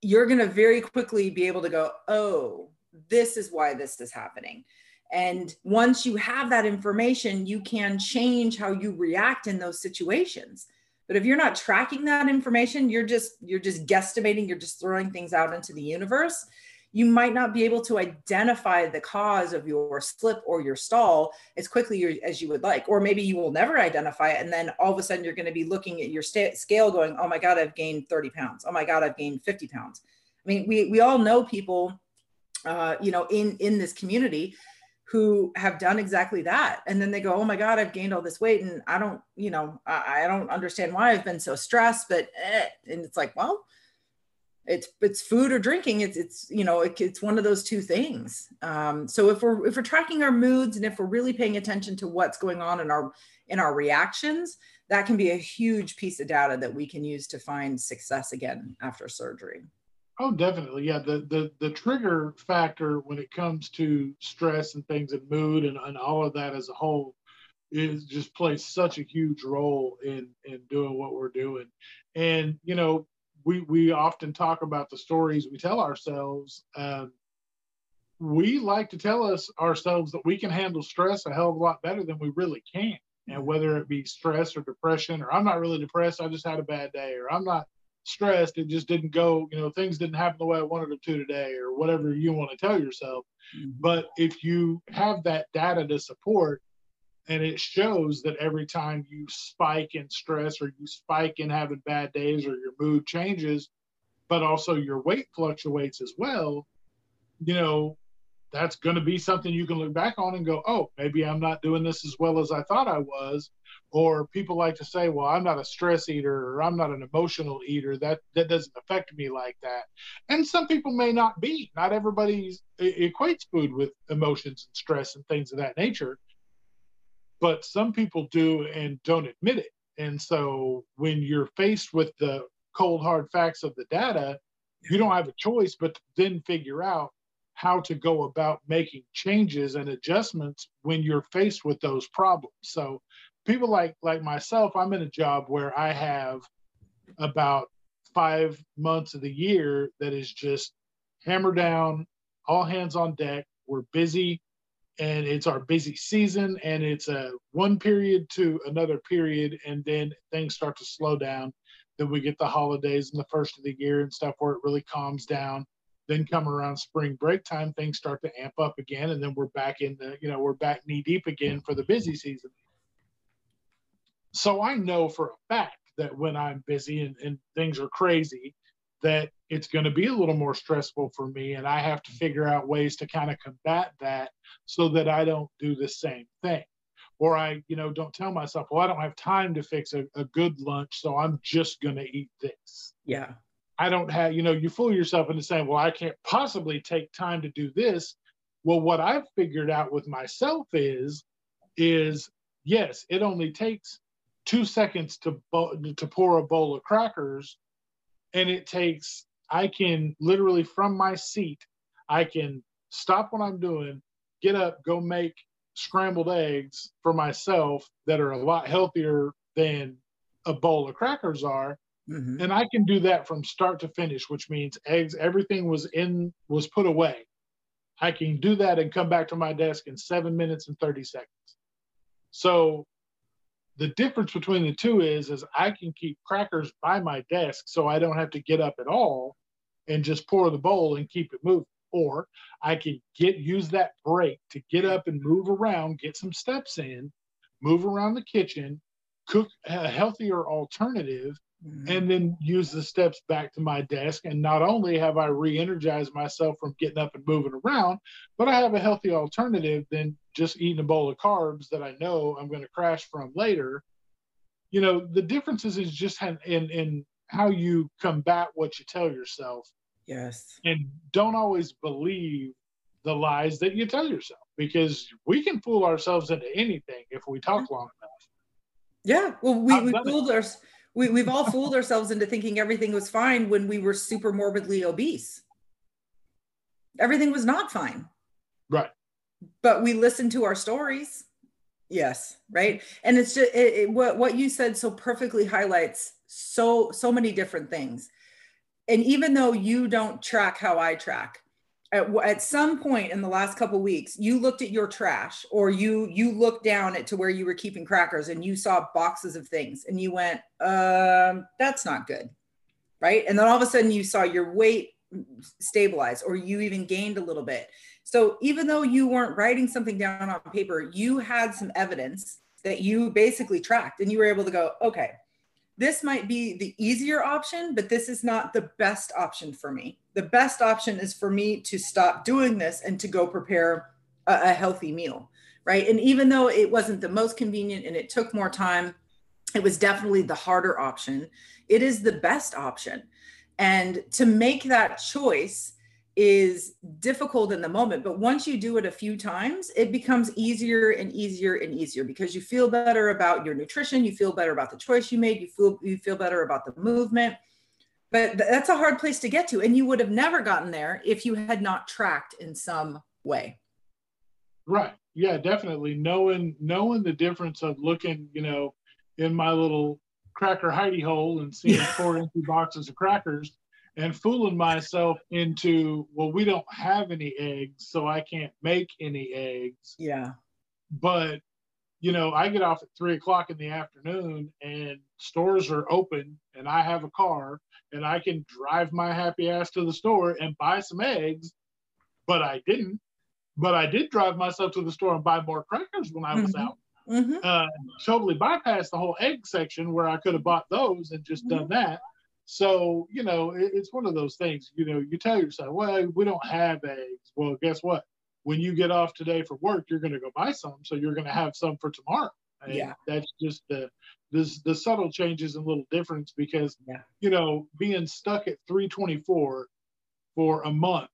you're going to very quickly be able to go, oh, this is why this is happening. And once you have that information, you can change how you react in those situations. But if you're not tracking that information, you're just you're just guesstimating, you're just throwing things out into the universe you might not be able to identify the cause of your slip or your stall as quickly as you would like or maybe you will never identify it and then all of a sudden you're going to be looking at your scale going oh my god i've gained 30 pounds oh my god i've gained 50 pounds i mean we, we all know people uh, you know in in this community who have done exactly that and then they go oh my god i've gained all this weight and i don't you know i, I don't understand why i've been so stressed but eh. and it's like well it's it's food or drinking. It's it's you know it, it's one of those two things. Um, so if we're if we're tracking our moods and if we're really paying attention to what's going on in our in our reactions that can be a huge piece of data that we can use to find success again after surgery. Oh definitely. Yeah the the, the trigger factor when it comes to stress and things and mood and, and all of that as a whole is just plays such a huge role in in doing what we're doing. And you know we we often talk about the stories we tell ourselves. We like to tell us ourselves that we can handle stress a hell of a lot better than we really can. And whether it be stress or depression, or I'm not really depressed, I just had a bad day, or I'm not stressed, it just didn't go, you know, things didn't happen the way I wanted them to today, or whatever you want to tell yourself. Mm-hmm. But if you have that data to support, and it shows that every time you spike in stress or you spike in having bad days or your mood changes but also your weight fluctuates as well you know that's going to be something you can look back on and go oh maybe i'm not doing this as well as i thought i was. Or people like to say well i'm not a stress eater or i'm not an emotional eater. That that doesn't affect me like that. And some people may not be. Not everybody equates food with emotions and stress and things of that nature but some people do and don't admit it. And so when you're faced with the cold hard facts of the data, you don't have a choice but to then figure out how to go about making changes and adjustments when you're faced with those problems. So people like like myself, I'm in a job where I have about five months of the year that is just hammer down, all hands on deck. We're busy and it's our busy season and it's a one period to another period and then things start to slow down. Then we get the holidays in the first of the year and stuff where it really calms down. Then come around spring break time things start to amp up again and then we're back in the you know we're back knee deep again for the busy season. So I know for a fact that when I'm busy and, and things are crazy, that it's going to be a little more stressful for me. And I have to figure out ways to kind of combat that so that I don't do the same thing. Or I, you know, don't tell myself, well, I don't have time to fix a, a good lunch, so I'm just going to eat this. Yeah. I don't have, you know, you fool yourself into saying, well, I can't possibly take time to do this. Well, what I've figured out with myself is, is yes, it only takes two seconds to to pour a bowl of crackers, and it takes I can literally from my seat I can stop what I'm doing, get up, go make scrambled eggs for myself that are a lot healthier than a bowl of crackers are. Mm-hmm. And I can do that from start to finish, which means eggs, everything was in, was put away. I can do that and come back to my desk in seven minutes and 30 seconds. So the difference between the two is is I can keep crackers by my desk so I don't have to get up at all and just pour the bowl and keep it moving. Or I can get use that break to get up and move around, get some steps in, move around the kitchen, cook a healthier alternative, mm-hmm. and then use the steps back to my desk. And not only have I re-energized myself from getting up and moving around, but I have a healthy alternative than just eating a bowl of carbs that I know I'm going to crash from later. You know, the differences is just in in how you combat what you tell yourself. Yes. And don't always believe the lies that you tell yourself because we can fool ourselves into anything if we talk long enough. Yeah. Well, we, we fooled our, we, we've all fooled ourselves into thinking everything was fine when we were super morbidly obese. Everything was not fine. Right but we listen to our stories yes right and it's just it, it, what what you said so perfectly highlights so so many different things and even though you don't track how i track at, at some point in the last couple weeks you looked at your trash or you you looked down at to where you were keeping crackers and you saw boxes of things and you went um that's not good right? And then all of a sudden you saw your weight stabilize or you even gained a little bit. So even though you weren't writing something down on paper, you had some evidence that you basically tracked and you were able to go, okay, this might be the easier option, but this is not the best option for me. The best option is for me to stop doing this and to go prepare a, a healthy meal, right? And even though it wasn't the most convenient and it took more time, it was definitely the harder option. It is the best option. And to make that choice, is difficult in the moment but once you do it a few times it becomes easier and easier and easier because you feel better about your nutrition you feel better about the choice you made you feel you feel better about the movement. But that's a hard place to get to and you would have never gotten there if you had not tracked in some way. Right. Yeah definitely. Knowing knowing the difference of looking you know in my little cracker hidey hole and seeing four empty boxes of crackers and fooling myself into, well, we don't have any eggs, so I can't make any eggs. Yeah. But, you know, I get off at three o'clock in the afternoon and stores are open and I have a car and I can drive my happy ass to the store and buy some eggs, but I didn't. But I did drive myself to the store and buy more crackers when I was mm-hmm. out. Mm-hmm. Uh, totally bypassed the whole egg section where I could have bought those and just mm-hmm. done that. So, you know, it, it's one of those things, you know, you tell yourself, well, we don't have eggs. Well, guess what? When you get off today for work, you're going to go buy some. So you're going to have some for tomorrow. And yeah. That's just the, the, the subtle changes and little difference because, yeah. you know, being stuck at 324 for a month,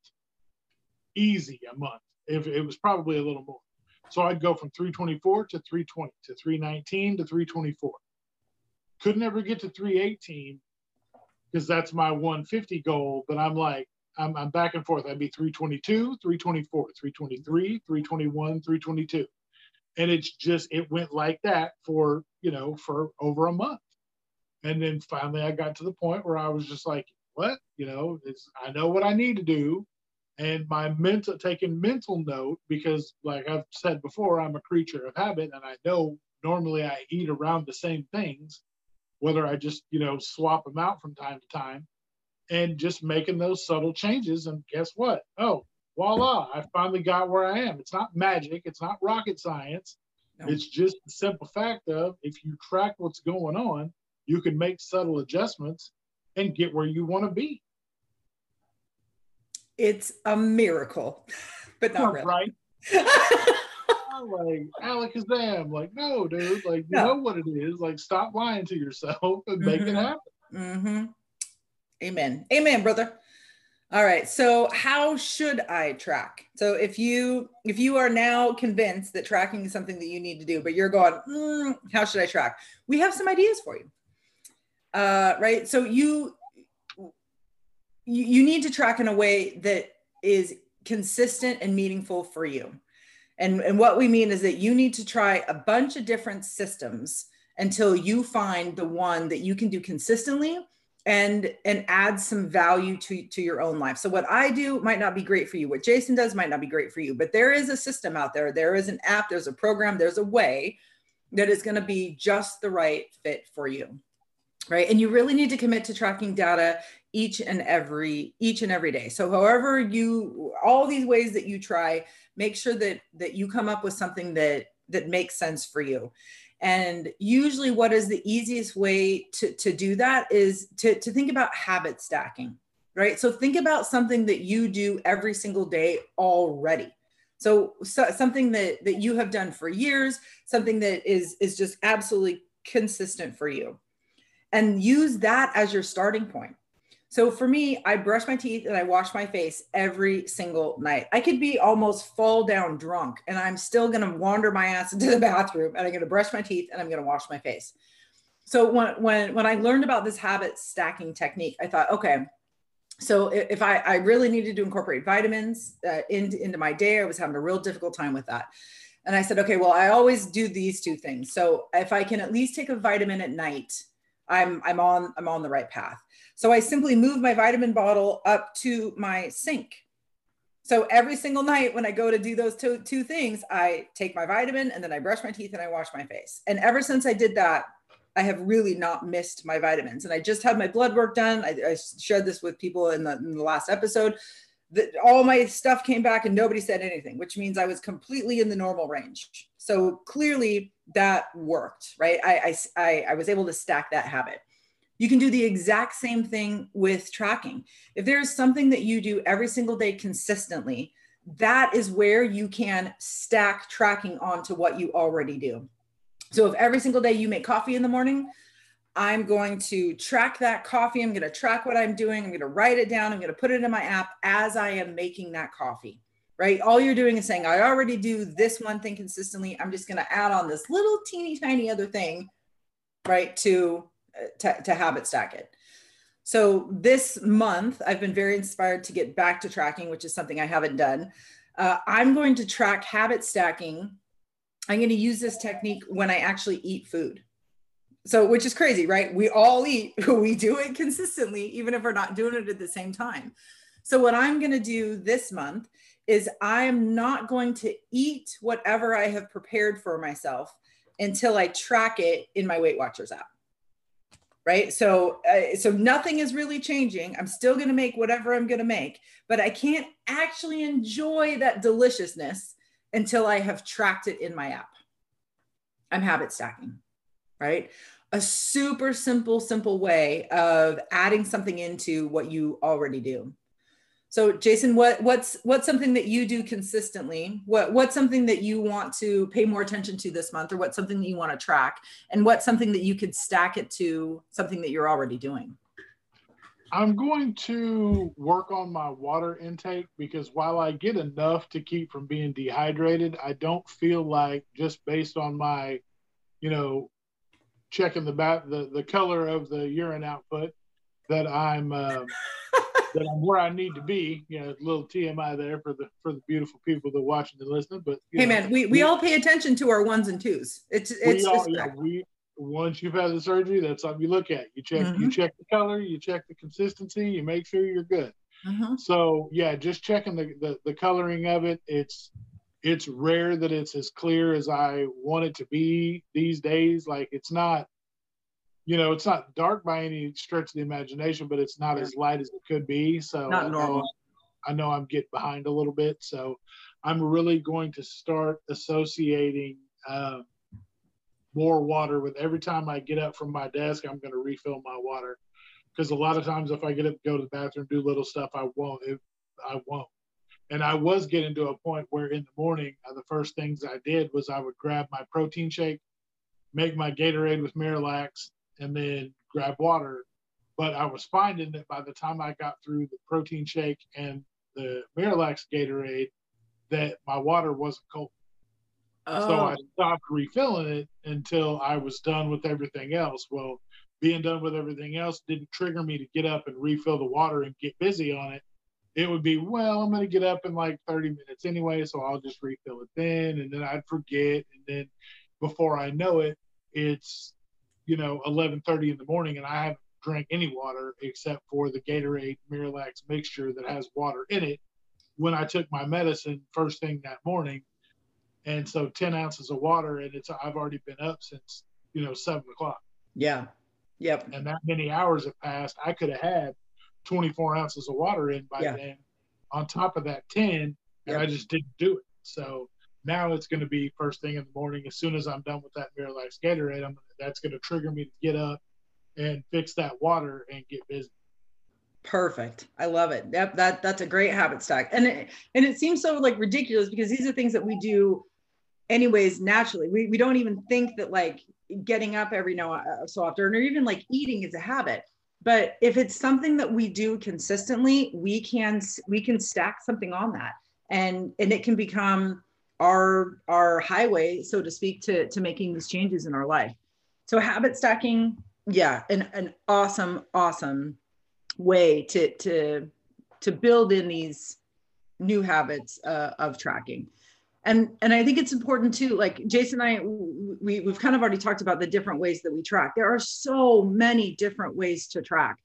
easy a month, if it was probably a little more. So I'd go from 324 to 320 to 319 to 324. Could never get to 318 because that's my 150 goal. But I'm like, I'm, I'm back and forth. I'd be 322, 324, 323, 321, 322. And it's just, it went like that for, you know, for over a month. And then finally I got to the point where I was just like, what? You know, it's, I know what I need to do. And my mental, taking mental note, because like I've said before, I'm a creature of habit and I know normally I eat around the same things whether I just, you know, swap them out from time to time and just making those subtle changes. And guess what? Oh, voila, I finally got where I am. It's not magic, it's not rocket science. No. It's just the simple fact of if you track what's going on, you can make subtle adjustments and get where you want to be. It's a miracle, but not really. Right. I'm like alakazam. Like, no, dude. Like, you no. know what it is. Like, stop lying to yourself and make mm-hmm. it happen. Mm-hmm. Amen. Amen, brother. All right. So how should I track? So if you if you are now convinced that tracking is something that you need to do, but you're going, mm, how should I track? We have some ideas for you. Uh, right. So you you need to track in a way that is consistent and meaningful for you. And, and what we mean is that you need to try a bunch of different systems until you find the one that you can do consistently and and add some value to to your own life. So what i do might not be great for you. What jason does might not be great for you but there is a system out there. There is an app. There's a program. There's a way that is going to be just the right fit for you right? And you really need to commit to tracking data each and every each and every day so however you all these ways that you try make sure that that you come up with something that that makes sense for you and usually, what is the easiest way to, to do that is to, to think about habit stacking, right? So, think about something that you do every single day already. So, so something that, that you have done for years, something that is, is just absolutely consistent for you. And use that as your starting point. So for me, I brush my teeth and I wash my face every single night. I could be almost fall down drunk and I'm still going to wander my ass into the bathroom and I'm going to brush my teeth and I'm going to wash my face. So when when when I learned about this habit stacking technique, I thought, okay, so if I, I really needed to incorporate vitamins uh, into, into my day, I was having a real difficult time with that. And I said, okay, well, I always do these two things. So if I can at least take a vitamin at night, I'm I'm on I'm on the right path. So I simply move my vitamin bottle up to my sink. So every single night when I go to do those two, two things, I take my vitamin and then I brush my teeth and I wash my face. And ever since I did that, I have really not missed my vitamins. And I just had my blood work done. I, I shared this with people in the, in the last episode. That all my stuff came back and nobody said anything, which means I was completely in the normal range. So clearly that worked, right? I, I, I was able to stack that habit. You can do the exact same thing with tracking. If there is something that you do every single day consistently, that is where you can stack tracking onto what you already do. So if every single day you make coffee in the morning, I'm going to track that coffee. I'm going to track what I'm doing. I'm going to write it down. I'm going to put it in my app as I am making that coffee, right? All you're doing is saying, I already do this one thing consistently. I'm just going to add on this little teeny tiny other thing, right? To to, to habit stack it. So this month, I've been very inspired to get back to tracking, which is something I haven't done. Uh, I'm going to track habit stacking. I'm going to use this technique when I actually eat food. So, which is crazy, right? We all eat, we do it consistently, even if we're not doing it at the same time. So, what I'm going to do this month is I'm not going to eat whatever I have prepared for myself until I track it in my Weight Watchers app right? So uh, so nothing is really changing. I'm still going to make whatever i'm going to make but i can't actually enjoy that deliciousness until i have tracked it in my app. I'm habit stacking right? A super simple simple way of adding something into what you already do so Jason, what what's what's something that you do consistently? What what's something that you want to pay more attention to this month, or what's something that you want to track, and what's something that you could stack it to something that you're already doing? I'm going to work on my water intake because while I get enough to keep from being dehydrated, I don't feel like just based on my, you know, checking the bat the, the color of the urine output that I'm uh, that I'm where I need to be. You know, a little TMI there for the for the beautiful people that are watching and listening. But hey, know, man, we, we, all pay attention to our ones and twos. It's it's we all, yeah, we once you've had the surgery, that's something you look at. You check mm-hmm. you check the color, you check the consistency, you make sure you're good. Mm-hmm. So yeah, just checking the, the the coloring of it. It's it's rare that it's as clear as I want it to be these days. Like it's not you know, it's not dark by any stretch of the imagination, but it's not as light as it could be. So not normal. I know, I know I'm getting behind a little bit. So I'm really going to start associating uh, more water with every time I get up from my desk. I'm going to refill my water because a lot of times if I get up, go to the bathroom, do little stuff, I won't. It, I won't. And I was getting to a point where in the morning, uh, the first things I did was I would grab my protein shake, make my Gatorade with Miralax, and then grab water. But I was finding that by the time I got through the protein shake and the Miralax Gatorade, that my water wasn't cold. Oh. So I stopped refilling it until I was done with everything else. Well, being done with everything else didn't trigger me to get up and refill the water and get busy on it. It would be, well, I'm going to get up in like 30 minutes anyway, so I'll just refill it then. And then I'd forget. And then before I know it, it's, you know, 11:30 in the morning and I haven't drank any water except for the Gatorade Miralax mixture that has water in it when I took my medicine first thing that morning. And so 10 ounces of water, and it's I've already been up since you know seven o'clock. Yeah. Yep. And that many hours have passed. I could have had 24 ounces of water in by yeah. then, on top of that 10, and yep. I just didn't do it. So now it's going to be first thing in the morning. As soon as I'm done with that Miralax Gatorade, I'm, that's going to trigger me to get up and fix that water and get busy. Perfect. I love it. That, that that's a great habit stack. And it, and it seems so like ridiculous because these are things that we do anyways naturally. We we don't even think that like getting up every now uh, so often or even like eating is a habit. But if it's something that we do consistently, we can we can stack something on that. And and it can become our our highway so to speak to to making these changes in our life. So habit stacking, yeah, an an awesome awesome way to to to build in these new habits uh, of tracking. And and i think it's important too like jason and i we, we've kind of already talked about the different ways that we track. There are so many different ways to track.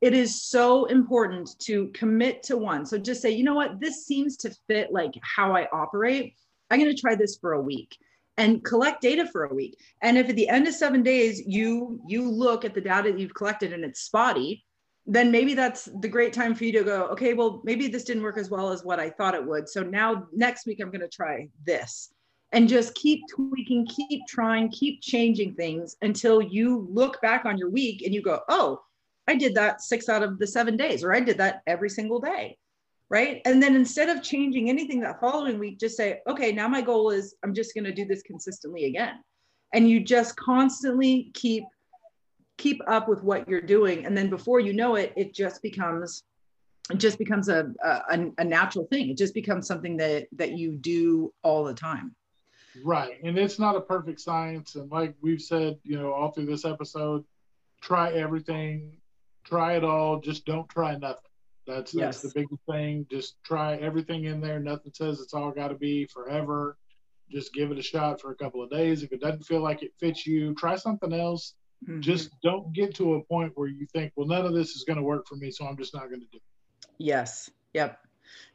It is so important to commit to one. So just say you know what? This seems to fit like how i operate i'm going to try this for a week and collect data for a week and if at the end of seven days you you look at the data that you've collected and it's spotty then maybe that's the great time for you to go, okay, well, maybe this didn't work as well as what I thought it would. So now next week I'm going to try this and just keep tweaking, keep trying, keep changing things until you look back on your week and you go, oh, I did that six out of the seven days, or I did that every single day. Right. And then instead of changing anything that following week, just say, okay, now my goal is I'm just going to do this consistently again. And you just constantly keep keep up with what you're doing. And then before you know it it just becomes it just becomes a, a, a natural thing. It just becomes something that that you do all the time. Right. And it's not a perfect science. And like we've said you know all through this episode try everything try it all just don't try nothing that's that's yes. the big thing just try everything in there nothing says it's all got to be forever just give it a shot for a couple of days if it doesn't feel like it fits you try something else Mm-hmm. Just don't get to a point where you think, well, none of this is going to work for me, so I'm just not going to do it. Yes. Yep.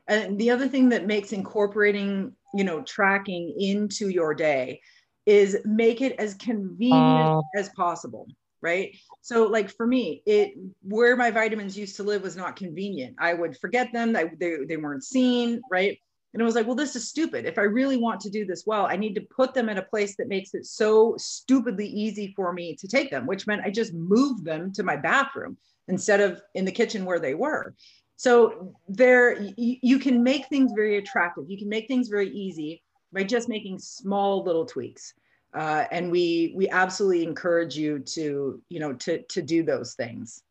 And the other thing that makes incorporating, you know, tracking into your day is make it as convenient uh, as possible right so like for me it where my vitamins used to live was not convenient i would forget them they, they, they weren't seen right and it was like, well, this is stupid. If I really want to do this well, I need to put them in a place that makes it so stupidly easy for me to take them, which meant I just moved them to my bathroom instead of in the kitchen where they were. So there, you can make things very attractive. You can make things very easy by just making small little tweaks. Uh, and we we absolutely encourage you to you know to to do those things.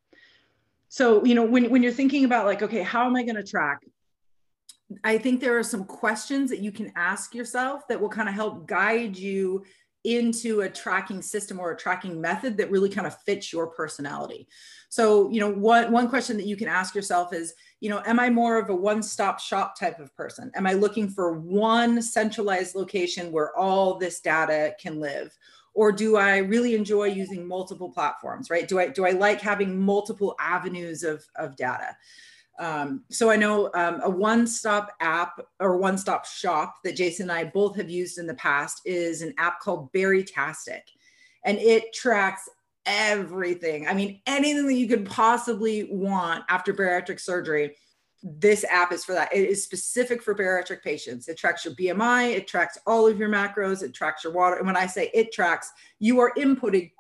So you know when when you're thinking about like okay, how am I going to track? I think there are some questions that you can ask yourself that will kind of help guide you into a tracking system or a tracking method that really kind of fits your personality. So, you know, what one question that you can ask yourself is, you know, am I more of a one-stop shop type of person? Am I looking for one centralized location where all this data can live? Or do I really enjoy using multiple platforms, right? Do I do I like having multiple avenues of, of data? Um, so I know um, a one-stop app or one-stop shop that Jason and I both have used in the past is an app called Baritastic, and it tracks everything. I mean, anything that you could possibly want after bariatric surgery, this app is for that. It is specific for bariatric patients. It tracks your BMI, it tracks all of your macros, it tracks your water. And when I say it tracks, you are inputting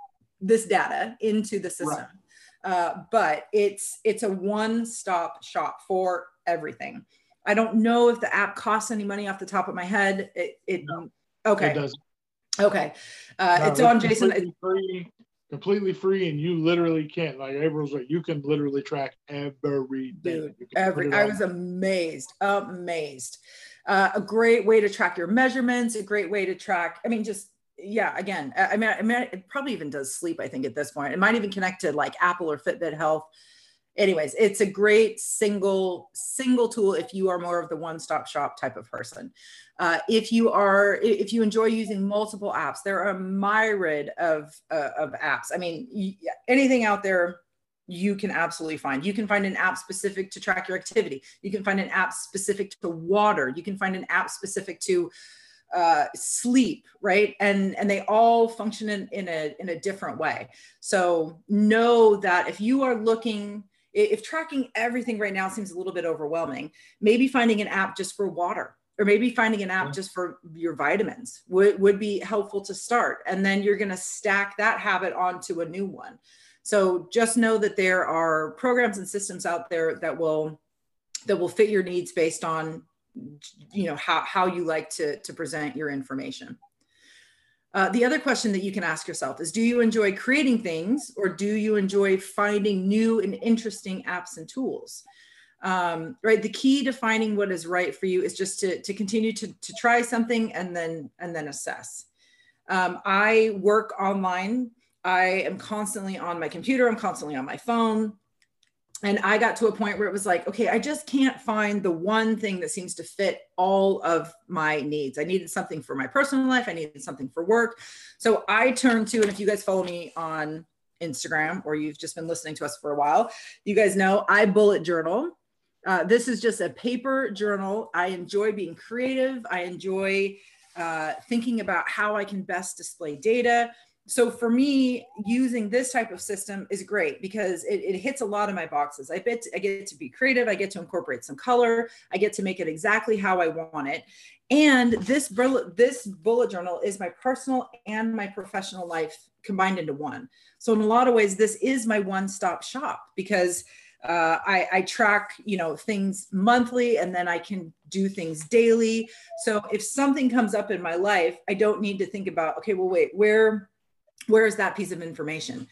this data into the system. Right. Uh, but it's it's a one-stop shop for everything. I don't know if the app costs any money off the top of my head. It, it no, okay. It does. Okay. Uh, no, it's, it's on Jason. Free, completely free, and you literally can't. Like April's right, you can literally track everything. Dude, every. I was amazed, amazed. Uh, a great way to track your measurements. A great way to track. I mean, just yeah again i mean i mean it probably even does sleep i think at this point. It might even connect to like apple or fitbit health. Anyways it's a great single single tool if you are more of the one-stop shop type of person. Uh, if you are if you enjoy using multiple apps there are a myriad of uh, of apps. I mean anything out there you can absolutely find. You can find an app specific to track your activity. You can find an app specific to water. You can find an app specific to uh, sleep, right? And and they all function in, in a in a different way. So know that if you are looking, if tracking everything right now seems a little bit overwhelming, maybe finding an app just for water or maybe finding an app just for your vitamins would, would be helpful to start. And then you're going to stack that habit onto a new one. So just know that there are programs and systems out there that will that will fit your needs based on you know how, how you like to, to present your information. Uh, the other question that you can ask yourself is do you enjoy creating things or do you enjoy finding new and interesting apps and tools? Um, right the key to finding what is right for you is just to, to continue to, to try something and then and then assess. Um, i work online. I am constantly on my computer. I'm constantly on my phone and I got to a point where it was like, okay, I just can't find the one thing that seems to fit all of my needs. I needed something for my personal life, I needed something for work. So I turned to, and if you guys follow me on Instagram or you've just been listening to us for a while, you guys know I bullet journal. Uh, this is just a paper journal. I enjoy being creative. I enjoy uh, thinking about how I can best display data so for me using this type of system is great because it, it, hits a lot of my boxes. I i get to be creative i get to incorporate some color i get to make it exactly how i want it. And this bullet this bullet journal is my personal and my professional life combined into one. So in a lot of ways this is my one-stop shop because uh, I, I track you know things monthly and then i can do things daily. So if something comes up in my life i don't need to think about okay well wait where where's that piece of information?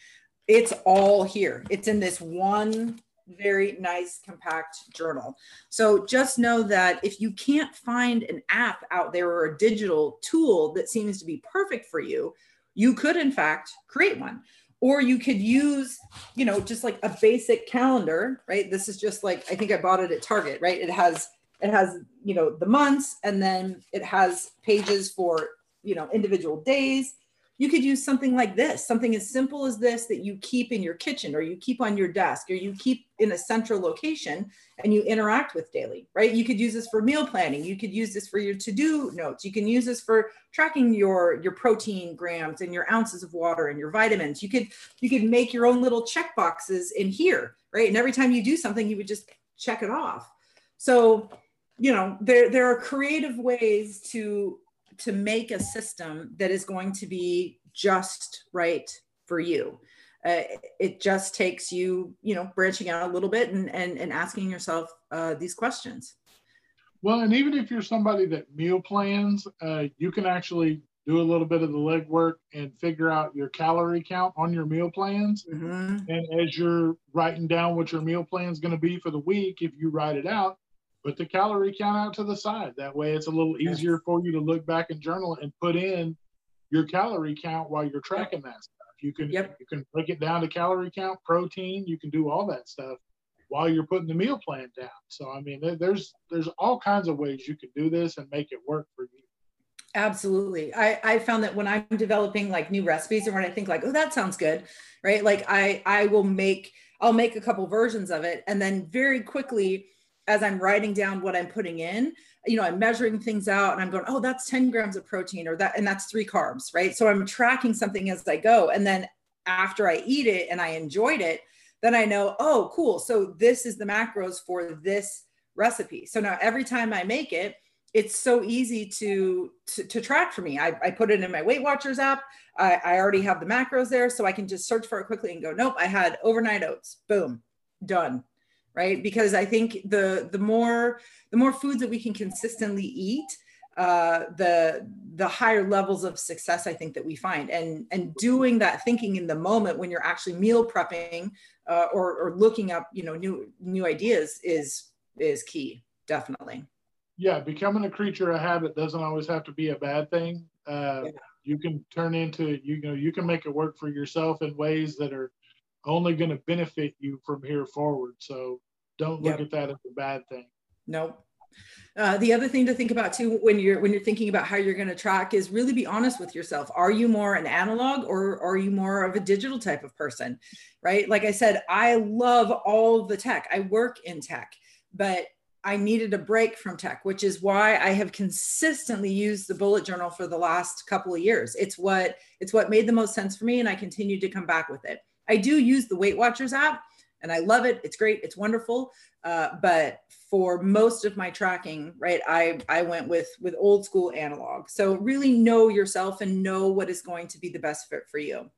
It's all here. It's in this one very nice compact journal. So just know that if you can't find an app out there or a digital tool that seems to be perfect for you, you could in fact create one. Or you could use, you know, just like a basic calendar, right? This is just like I think I bought it at Target, right? It has it has, you know, the months and then it has pages for, you know, individual days you could use something like this, something as simple as this that you keep in your kitchen or you keep on your desk or you keep in a central location and you interact with daily, right? You could use this for meal planning. You could use this for your to-do notes. You can use this for tracking your your protein grams and your ounces of water and your vitamins. You could you could make your own little check boxes in here, right? And every time you do something, you would just check it off. So, you know, there there are creative ways to to make a system that is going to be just right for you. Uh, it just takes you, you know, branching out a little bit and and, and asking yourself uh, these questions. Well, and even if you're somebody that meal plans, uh, you can actually do a little bit of the legwork and figure out your calorie count on your meal plans. Mm-hmm. And as you're writing down what your meal plan is going to be for the week, if you write it out, put the calorie count out to the side. That way it's a little easier yes. for you to look back and journal and put in your calorie count while you're tracking that stuff. You can yep. you can break it down to calorie count, protein, you can do all that stuff while you're putting the meal plan down. So I mean there's there's all kinds of ways you can do this and make it work for you. Absolutely. I, I found that when I'm developing like new recipes or when I think like, oh, that sounds good, right? Like I I will make I'll make a couple versions of it and then very quickly as I'm writing down what I'm putting in, you know, I'm measuring things out and I'm going, oh, that's 10 grams of protein or that, and that's three carbs, right? So I'm tracking something as I go. And then after I eat it and I enjoyed it, then I know, oh, cool. So this is the macros for this recipe. So now every time I make it, it's so easy to, to, to track for me. I, I put it in my Weight Watchers app. I, I already have the macros there, so I can just search for it quickly and go, nope, I had overnight oats. Boom, done. Right? Because I think the the more the more foods that we can consistently eat, uh, the the higher levels of success I think that we find, and and doing that thinking in the moment when you're actually meal prepping uh, or or looking up you know new new ideas is is key definitely yeah becoming a creature of habit doesn't always have to be a bad thing uh, yeah. you can turn into you know you can make it work for yourself in ways that are only going to benefit you from here forward so don't look yep. at that as a bad thing nope uh, the other thing to think about too when you're when you're thinking about how you're going to track is really be honest with yourself are you more an analog or are you more of a digital type of person right like i said i love all the tech i work in tech but I needed a break from tech, which is why I have consistently used the bullet journal for the last couple of years. It's what it's what made the most sense for me, and I continue to come back with it. I do use the Weight Watchers app, and I love it. It's great. It's wonderful. Uh, but for most of my tracking, right, I I went with with old school analog. So really know yourself and know what is going to be the best fit for you.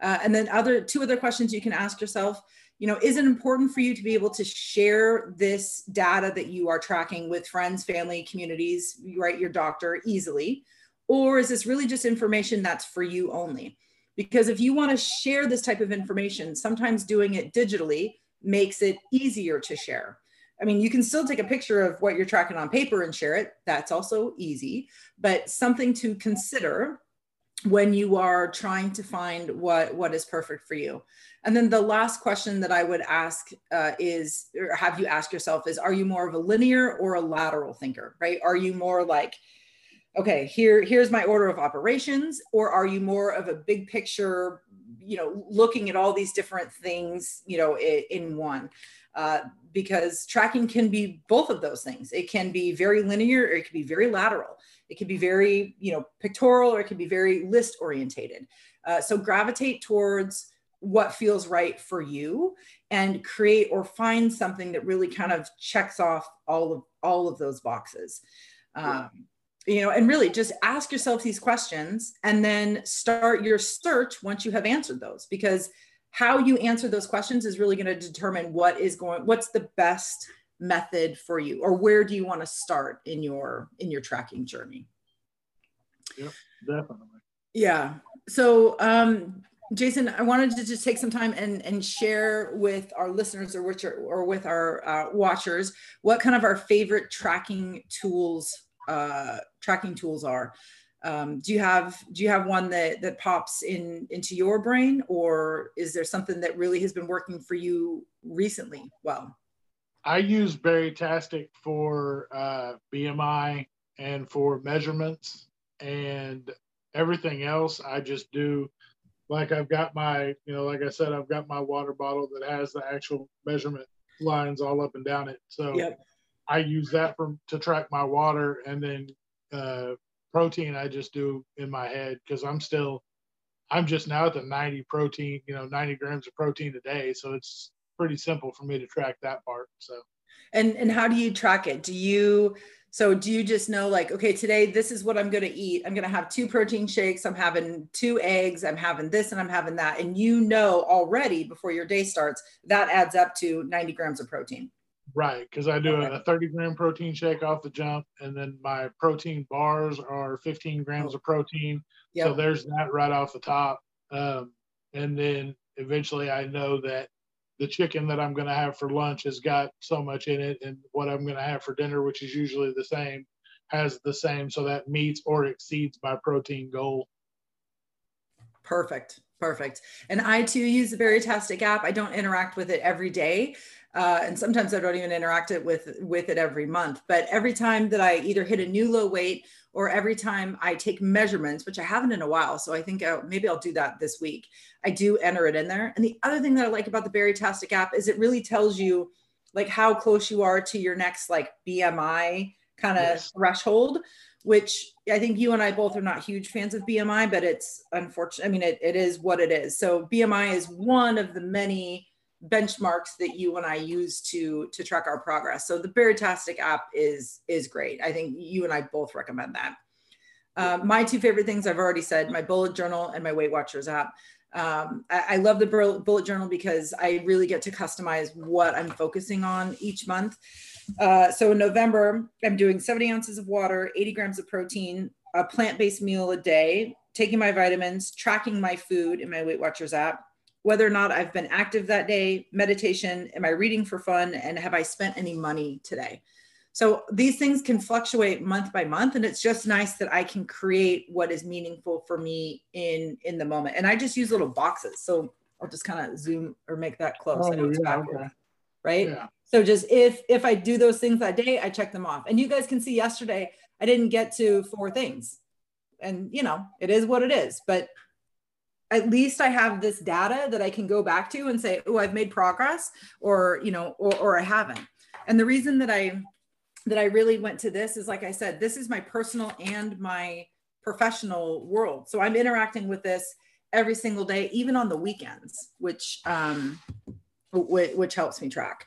Uh, and then other two other questions you can ask yourself you know is it important for you to be able to share this data that you are tracking with friends family communities right your doctor easily or is this really just information that's for you only because if you want to share this type of information sometimes doing it digitally makes it easier to share I mean, you can still take a picture of what you're tracking on paper and share it. That's also easy, but something to consider when you are trying to find what what is perfect for you and then the last question that i would ask uh, is or have you ask yourself is are you more of a linear or a lateral thinker right are you more like okay here here's my order of operations or are you more of a big picture you know looking at all these different things you know in, in one uh, because tracking can be both of those things it can be very linear or it can be very lateral it can be very, you know, pictorial or it can be very list orientated. Uh, so gravitate towards what feels right for you and create or find something that really kind of checks off all of all of those boxes. Um, you know, and really just ask yourself these questions and then start your search once you have answered those because how you answer those questions is really going to determine what is going what's the best method for you or where do you want to start in your in your tracking journey. Yep definitely. Yeah so um jason i wanted to just take some time and and share with our listeners or which are, or with our uh, watchers what kind of our favorite tracking tools uh tracking tools are um, do you have do you have one that that pops in into your brain or is there something that really has been working for you recently well I use Baritastic for uh, BMI and for measurements, and everything else I just do. Like I've got my, you know, like I said, I've got my water bottle that has the actual measurement lines all up and down it. So yep. I use that for to track my water, and then uh, protein I just do in my head because I'm still, I'm just now at the 90 protein, you know, 90 grams of protein a day. So it's pretty simple for me to track that part. So, and and how do you track it? Do you so do you just know like okay today this is what I'm going to eat. I'm going to have two protein shakes. I'm having two eggs. I'm having this and I'm having that. And you know already before your day starts that adds up to 90 grams of protein. Right, because I do okay. a 30 gram protein shake off the jump, and then my protein bars are 15 grams of protein. Yep. So there's that right off the top. Um, and then eventually I know that the chicken that I'm going to have for lunch has got so much in it, and what I'm going to have for dinner, which is usually the same, has the same. So that meets or exceeds my protein goal. Perfect. Perfect. And I too use the Baritastic app. I don't interact with it every day. Uh, and sometimes I don't even interact it with with it every month. But every time that I either hit a new low weight or every time I take measurements, which I haven't in a while, so I think uh, maybe I'll do that this week. I do enter it in there. And the other thing that I like about the Baritastic app is it really tells you like how close you are to your next like BMI kind of yes. threshold which I think you and I both are not huge fans of BMI, but it's unfortunate. I mean, it, it is what it is. So BMI is one of the many benchmarks that you and I use to to track our progress. So the Baritastic app is is great. I think you and I both recommend that. Um, my two favorite things I've already said: my bullet journal and my Weight Watchers app. Um, I, I, love the bullet journal because I really get to customize what I'm focusing on each month. Uh, so in November, I'm doing 70 ounces of water, 80 grams of protein, a plant-based meal a day, taking my vitamins, tracking my food in my Weight Watchers app, whether or not I've been active that day, meditation, am I reading for fun, and have I spent any money today? So these things can fluctuate month by month, and it's just nice that I can create what is meaningful for me in in the moment. And I just use little boxes. So I'll just kind of zoom or make that close. Oh, yeah, okay. Right. Yeah. So just if if I do those things that day, I check them off. And you guys can see yesterday I didn't get to four things. And you know, it is what it is. But at least I have this data that I can go back to and say, oh, I've made progress, or you know, or, or I haven't. And the reason that I that I really went to this is like I said, this is my personal and my professional world. So I'm interacting with this every single day, even on the weekends, which um, which helps me track.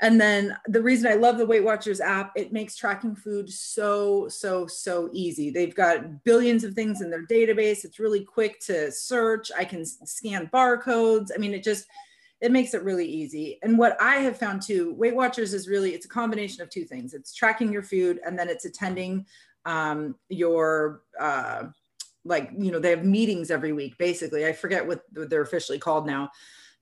And then the reason I love the Weight Watchers app, it makes tracking food so, so, so easy. They've got billions of things in their database. It's really quick to search. I can scan barcodes. I mean, it just, it makes it really easy. And what I have found too, Weight Watchers is really, it's a combination of two things. It's tracking your food and then it's attending um, your, uh, like, you know, they have meetings every week, basically. I forget what they're officially called now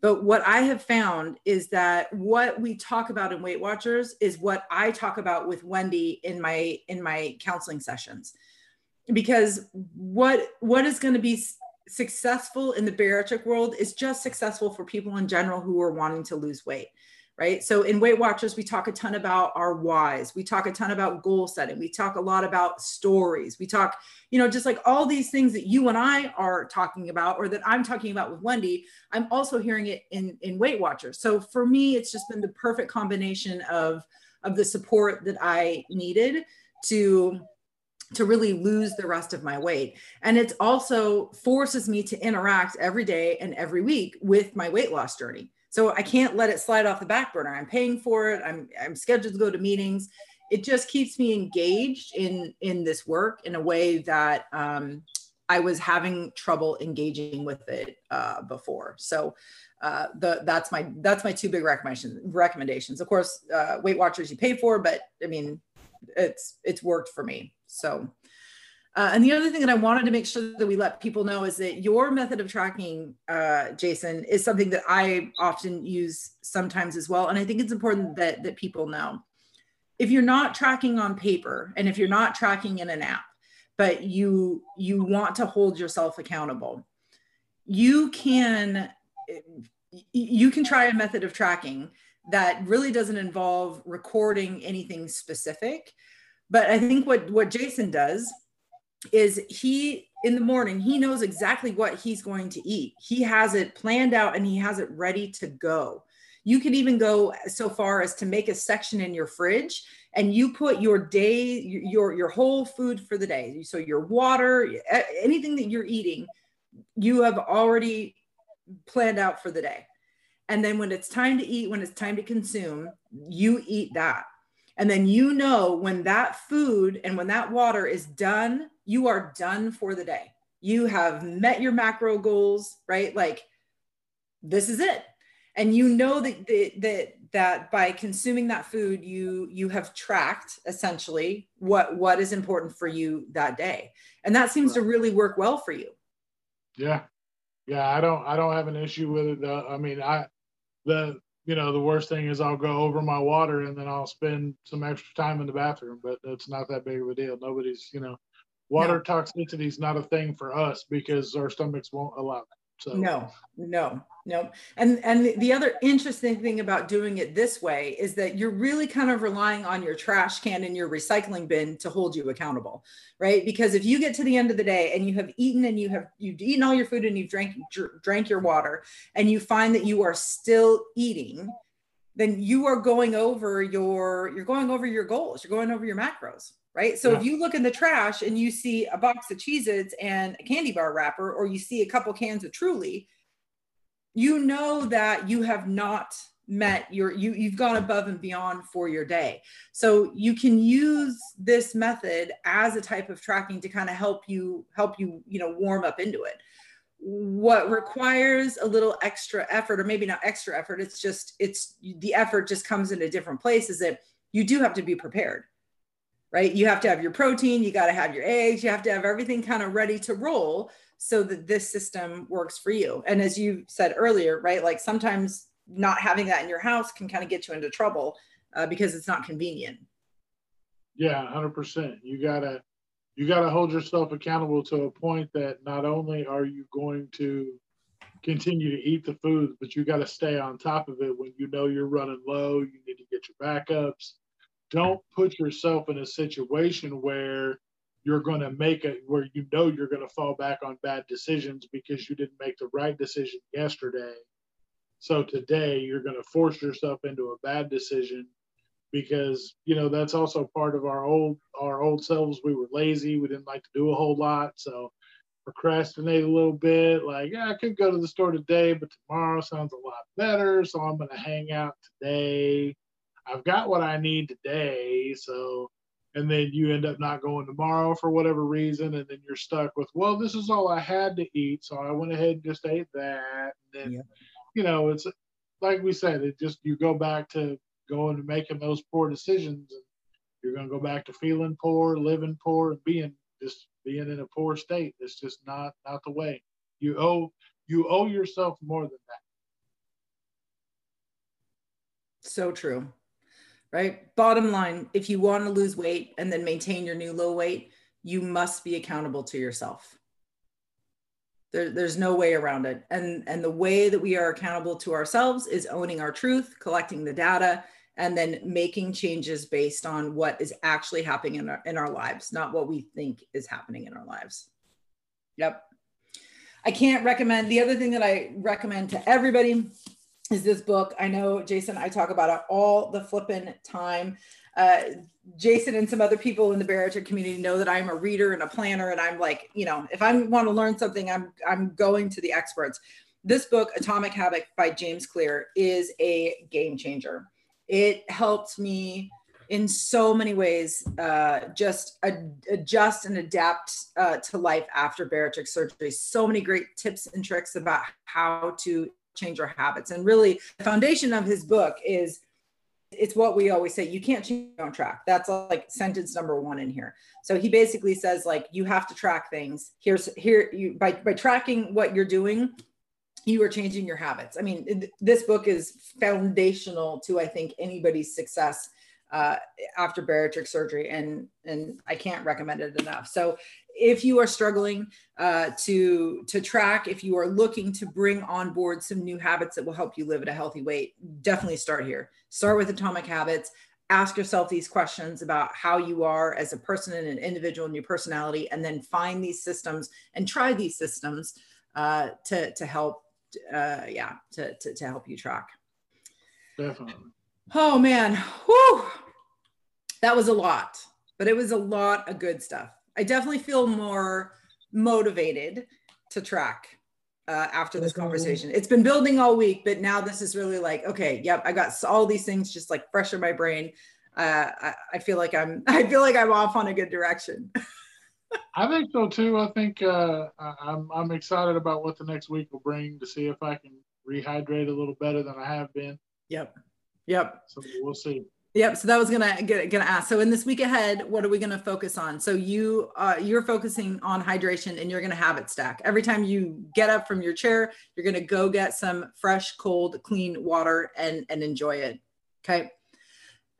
but what I have found is that what we talk about in Weight Watchers is what I talk about with Wendy in my in my counseling sessions. Because what what is going to be successful in the bariatric world is just successful for people in general who are wanting to lose weight right? So in Weight Watchers, we talk a ton about our whys. We talk a ton about goal setting. We talk a lot about stories. We talk, you know, just like all these things that you and I are talking about, or that I'm talking about with Wendy. I'm also hearing it in in Weight Watchers. So for me, it's just been the perfect combination of of the support that I needed to to really lose the rest of my weight. And it also forces me to interact every day and every week with my weight loss journey so I can't let it slide off the back burner. I'm paying for it. I'm I'm scheduled to go to meetings. It just keeps me engaged in in this work in a way that um, I was having trouble engaging with it uh, before. So uh, the that's my that's my two big recommendations. Recommendations, of course, uh, Weight Watchers you pay for, but I mean, it's it's worked for me. So uh, and the other thing that I wanted to make sure that we let people know is that your method of tracking, uh, Jason, is something that I often use sometimes as well. And I think it's important that, that people know. If you're not tracking on paper and if you're not tracking in an app, but you you want to hold yourself accountable, you can you can try a method of tracking that really doesn't involve recording anything specific. But I think what what Jason does is he in the morning he knows exactly what he's going to eat. He has it planned out and he has it ready to go. You can even go so far as to make a section in your fridge and you put your day your your whole food for the day. So your water anything that you're eating you have already planned out for the day. And then when it's time to eat when it's time to consume you eat that. And then you know when that food and when that water is done you are done for the day. You have met your macro goals, right? Like this is it. And you know that that that by consuming that food, you you have tracked essentially what what is important for you that day. And that seems to really work well for you. Yeah. Yeah, I don't I don't have an issue with it though. I mean, I the you know, the worst thing is I'll go over my water and then I'll spend some extra time in the bathroom, but it's not that big of a deal. Nobody's, you know, water no. toxicity is not a thing for us because our stomachs won't allow it. So no, no, no. And and the other interesting thing about doing it this way is that you're really kind of relying on your trash can and your recycling bin to hold you accountable, right? Because if you get to the end of the day and you have eaten and you have you've eaten all your food and you've drank dr- drank your water and you find that you are still eating, then you are going over your you're going over your goals, you're going over your macros, right? So yeah. if you look in the trash and you see a box of Cheez Its and a candy bar wrapper, or you see a couple cans of Truly, you know that you have not met your you you've gone above and beyond for your day so you can use this method as a type of tracking to kind of help you help you you know warm up into it what requires a little extra effort or maybe not extra effort it's just it's the effort just comes in a different place is that you do have to be prepared right you have to have your protein you got to have your eggs you have to have everything kind of ready to roll so that this system works for you and as you said earlier right like sometimes not having that in your house can kind of get you into trouble uh, because it's not convenient. Yeah, hundred percent. You gotta you gotta hold yourself accountable to a point that not only are you going to continue to eat the food, but you got to stay on top of it when you know you're running low. You need to get your backups. Don't put yourself in a situation where you're going to make it where you know you're going to fall back on bad decisions because you didn't make the right decision yesterday so today you're going to force yourself into a bad decision because you know that's also part of our old our old selves. We were lazy. We didn't like to do a whole lot. So procrastinate a little bit. Like yeah, I could go to the store today, but tomorrow sounds a lot better. So I'm going to hang out today. I've got what I need today. So and then you end up not going tomorrow for whatever reason, and then you're stuck with, well, this is all I had to eat, so I went ahead and just ate that. And then yeah you know, it's like we said, it just you go back to going and making those poor decisions, and you're going to go back to feeling poor, living poor, and being just being in a poor state. It's just not not the way. You owe you owe yourself more than that. So true. Right? Bottom line, if you want to lose weight and then maintain your new low weight, you must be accountable to yourself. There, there's no way around it. And, and the way that we are accountable to ourselves is owning our truth, collecting the data, and then making changes based on what is actually happening in our, in our lives, not what we think is happening in our lives. Yep. I can't recommend the other thing that I recommend to everybody is this book. I know Jason, I talk about it all the flipping time. Uh, Jason and some other people in the bariatric community know that I'm a reader and a planner, and I'm like, you know, if I want to learn something, I'm I'm going to the experts. This book, Atomic Habit by James Clear, is a game changer. It helped me in so many ways uh, just ad- adjust and adapt uh, to life after bariatric surgery. So many great tips and tricks about how to change our habits. And really, the foundation of his book is it's what we always say you can't change on track. That's like sentence number one in here. So he basically says like you have to track things. Here's here you by by tracking what you're doing you are changing your habits. I mean this book is foundational to i think anybody's success uh, after bariatric surgery and and i can't recommend it enough. So if you are struggling uh, to to track if you are looking to bring on board some new habits that will help you live at a healthy weight definitely start here. Start with atomic habits. Ask yourself these questions about how you are as a person and an individual and your personality and then find these systems and try these systems uh, to to help uh, yeah to, to to help you track. Definitely. Oh man. Whew. that was a lot but it was a lot of good stuff I definitely feel more motivated to track uh, after this conversation. It's been building all week, but now this is really like, okay, yep, I got all these things just like fresh in my brain. Uh, I, I, feel like I'm, I feel like I'm off on a good direction. I think so too. I think uh, I'm, I'm excited about what the next week will bring to see if I can rehydrate a little better than I have been. Yep. Yep. So we'll see. Yep. So that was gonna get gonna ask. So in this week ahead, what are we gonna focus on? So you uh, you're focusing on hydration, and you're gonna have it stack every time you get up from your chair. You're gonna go get some fresh, cold, clean water and and enjoy it. Okay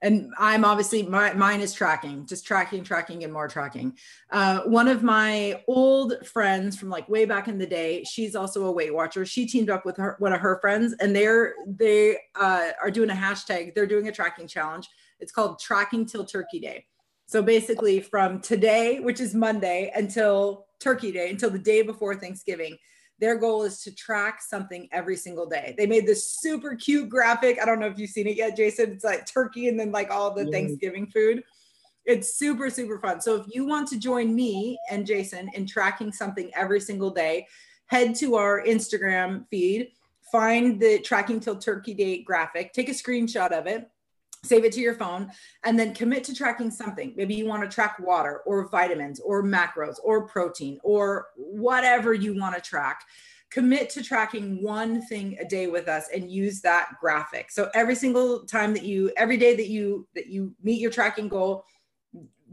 and I'm obviously my, mine is tracking, just tracking, tracking, and more tracking. Uh, one of my old friends from like way back in the day, she's also a Weight Watcher. She teamed up with her one of her friends, and they're they uh, are doing a hashtag. They're doing a tracking challenge. It's called Tracking Till Turkey Day. So basically, from today, which is Monday, until Turkey Day, until the day before Thanksgiving, their goal is to track something every single day. They made this super cute graphic. I don't know if you've seen it yet, Jason. It's like turkey and then like all the yeah. Thanksgiving food. It's super, super fun. So if you want to join me and Jason in tracking something every single day, head to our Instagram feed, find the tracking till turkey day graphic, take a screenshot of it, save it to your phone, and then commit to tracking something. Maybe you want to track water or vitamins or macros or protein or whatever you want to track. Commit to tracking one thing a day with us and use that graphic. So every single time that you, every day that you that you meet your tracking goal,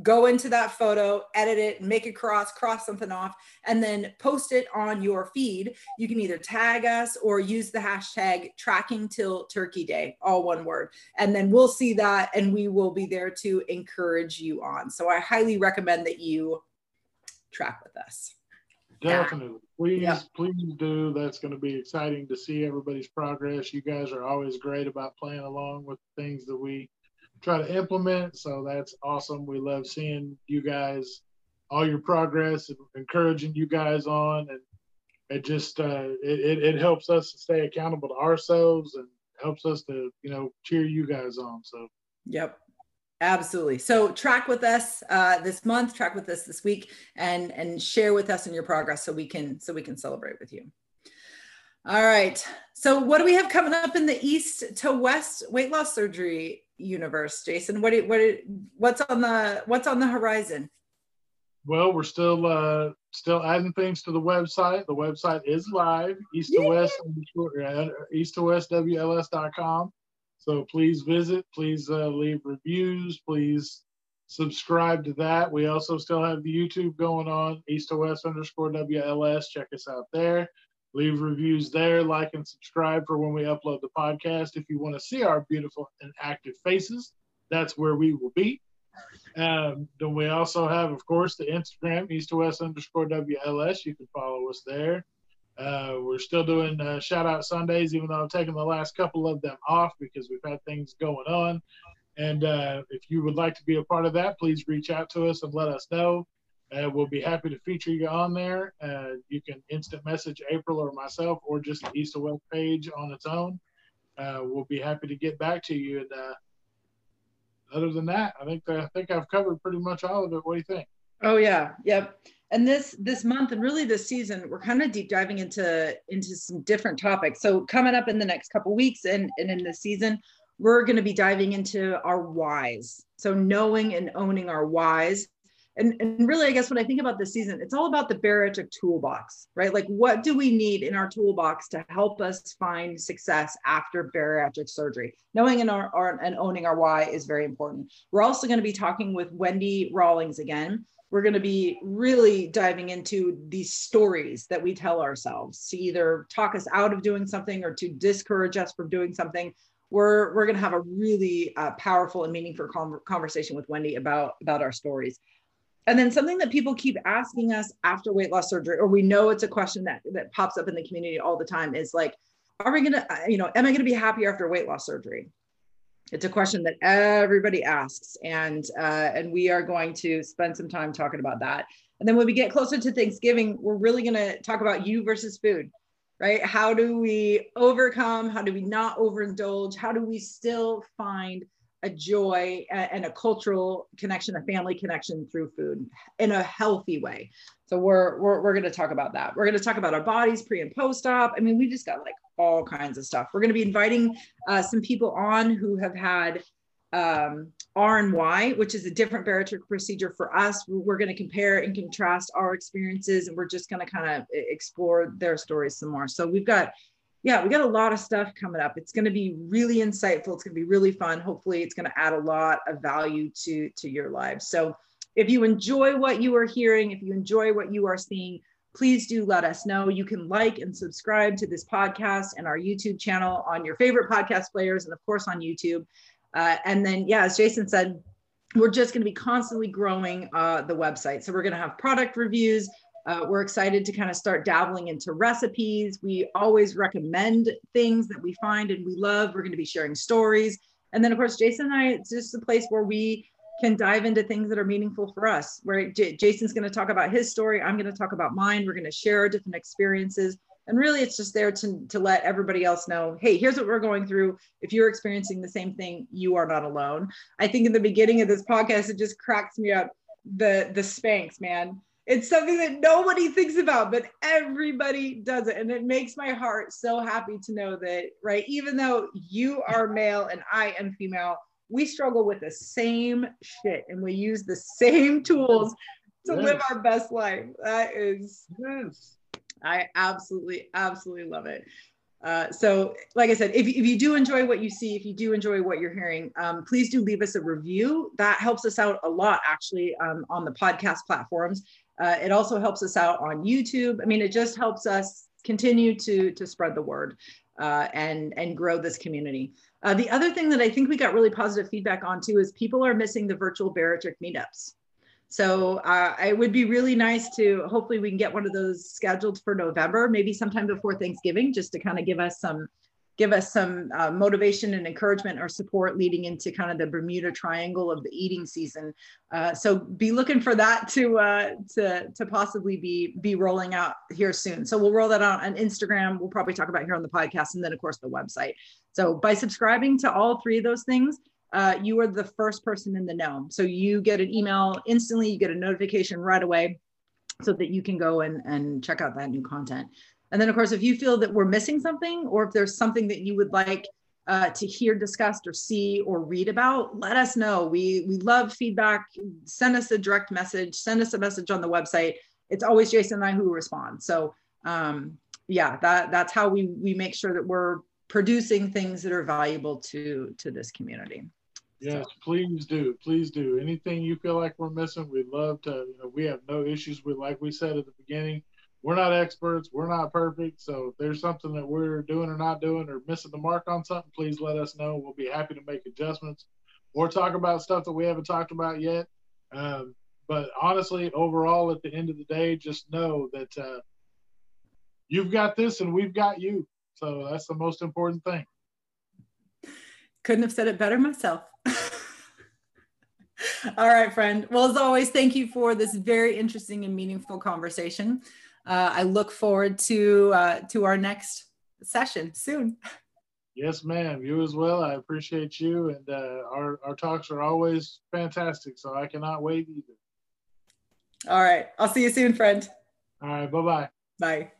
go into that photo, edit it, make it cross, cross something off, and then post it on your feed. You can either tag us or use the hashtag tracking till turkey day, all one word. And then we'll see that and we will be there to encourage you on. So I highly recommend that you track with us. Definitely. Please, yeah. please do. That's going to be exciting to see everybody's progress. You guys are always great about playing along with things that we try to implement. So that's awesome. We love seeing you guys, all your progress, and encouraging you guys on, and it just uh, it, it, it helps us to stay accountable to ourselves and helps us to you know cheer you guys on. So yep. Absolutely. So track with us uh, this month, track with us this week, and and share with us in your progress so we can so we can celebrate with you. All right. So what do we have coming up in the east to west weight loss surgery universe, Jason? What what what's on the what's on the horizon? Well, we're still uh, still adding things to the website. The website is live, east to west, east to west WLS.com. So please visit, please uh, leave reviews, please subscribe to that. We also still have the YouTube going on, east to west underscore WLS. Check us out there leave reviews there, like and subscribe for when we upload the podcast. If you want to see our beautiful and active faces, that's where we will be. Um, then we also have, of course, the Instagram, east to west underscore WLS. You can follow us there. Uh, we're still doing uh, shout out Sundays, even though I've taken the last couple of them off because we've had things going on. And uh, if you would like to be a part of that, please reach out to us and let us know. Uh, we'll be happy to feature you on there. Uh, you can instant message April or myself, or just the East to West page on its own. Uh, we'll be happy to get back to you. And uh, other than that, I think I think I've covered pretty much all of it. What do you think? Oh yeah, yep. And this this month and really this season, we're kind of deep diving into into some different topics. So coming up in the next couple weeks and and in the season, we're going to be diving into our whys. So knowing and owning our whys and, and really, I guess when I think about this season, it's all about the bariatric toolbox, right? Like, what do we need in our toolbox to help us find success after bariatric surgery? Knowing and, our, our, and owning our why is very important. We're also going to be talking with Wendy Rawlings again. We're going to be really diving into these stories that we tell ourselves to either talk us out of doing something or to discourage us from doing something. We're, we're going to have a really uh, powerful and meaningful conversation with Wendy about, about our stories and then something that people keep asking us after weight loss surgery or we know it's a question that that pops up in the community all the time is like are we going to you know am i going to be happier after weight loss surgery? It's a question that everybody asks and uh, and we are going to spend some time talking about that. And then when we get closer to thanksgiving we're really going to talk about you versus food right? How do we overcome? How do we not overindulge? How do we still find a joy and a cultural connection, a family connection through food in a healthy way. So we're we're, we're going to talk about that. We're going to talk about our bodies pre and post op. I mean, we just got like all kinds of stuff. We're going to be inviting uh, some people on who have had um, R and Y, which is a different bariatric procedure for us. We're going to compare and contrast our experiences, and we're just going to kind of explore their stories some more. So we've got yeah, we got a lot of stuff coming up. It's going to be really insightful. It's going to be really fun. Hopefully, it's going to add a lot of value to to your lives. So, if you enjoy what you are hearing, if you enjoy what you are seeing, please do let us know. You can like and subscribe to this podcast and our YouTube channel on your favorite podcast players, and of course on YouTube. Uh, and then, yeah, as Jason said, we're just going to be constantly growing uh, the website. So we're going to have product reviews. Uh, we're excited to kind of start dabbling into recipes. We always recommend things that we find and we love. We're going to be sharing stories. And then, of course, Jason and I, it's just a place where we can dive into things that are meaningful for us. Where J- Jason's going to talk about his story, I'm going to talk about mine. We're going to share different experiences. And really, it's just there to, to let everybody else know hey, here's what we're going through. If you're experiencing the same thing, you are not alone. I think in the beginning of this podcast, it just cracks me up the the Spanx, man it's something that nobody thinks about, but everybody does it. And it makes my heart so happy to know that, right? Even though you are male and I am female, we struggle with the same shit and we use the same tools to yes. live our best life. That is, yes. I absolutely, absolutely love it. Uh, so, like I said, if, if you do enjoy what you see, if you do enjoy what you're hearing, um, please do leave us a review. That helps us out a lot, actually, um, on the podcast platforms. Uh, it also helps us out on YouTube. I mean, it just helps us continue to to spread the word uh, and and grow this community. Uh, the other thing that I think we got really positive feedback on too is people are missing the virtual Bariatric meetups. So uh, it would be really nice to hopefully we can get one of those scheduled for November, maybe sometime before Thanksgiving, just to kind of give us some give us some uh, motivation and encouragement or support leading into kind of the Bermuda Triangle of the eating season. Uh, so be looking for that to uh, to to possibly be be rolling out here soon. So we'll roll that out on Instagram. We'll probably talk about here on the podcast, and then of course the website. So by subscribing to all three of those things, uh, you are the first person in the know. So you get an email instantly, you get a notification right away so that you can go and, and check out that new content. And then, of course, if you feel that we're missing something or if there's something that you would like uh, to hear discussed or see or read about, let us know. We, we love feedback. Send us a direct message, send us a message on the website. It's always Jason and I who respond. So, um, yeah, that, that's how we, we make sure that we're producing things that are valuable to, to this community. Yes, please do. Please do. Anything you feel like we're missing, we'd love to. You know, we have no issues with, like we said at the beginning, we're not experts. We're not perfect. So if there's something that we're doing or not doing or missing the mark on something, please let us know. We'll be happy to make adjustments or talk about stuff that we haven't talked about yet. Um, but honestly, overall, at the end of the day, just know that uh, you've got this and we've got you. So that's the most important thing. Couldn't have said it better myself. All right, friend. Well, as always, thank you for this very interesting and meaningful conversation. Uh, I look forward to uh, to our next session soon. Yes, ma'am. You as well. I appreciate you, and uh, our our talks are always fantastic. So I cannot wait either. All right. I'll see you soon, friend. All right. Bye-bye. Bye.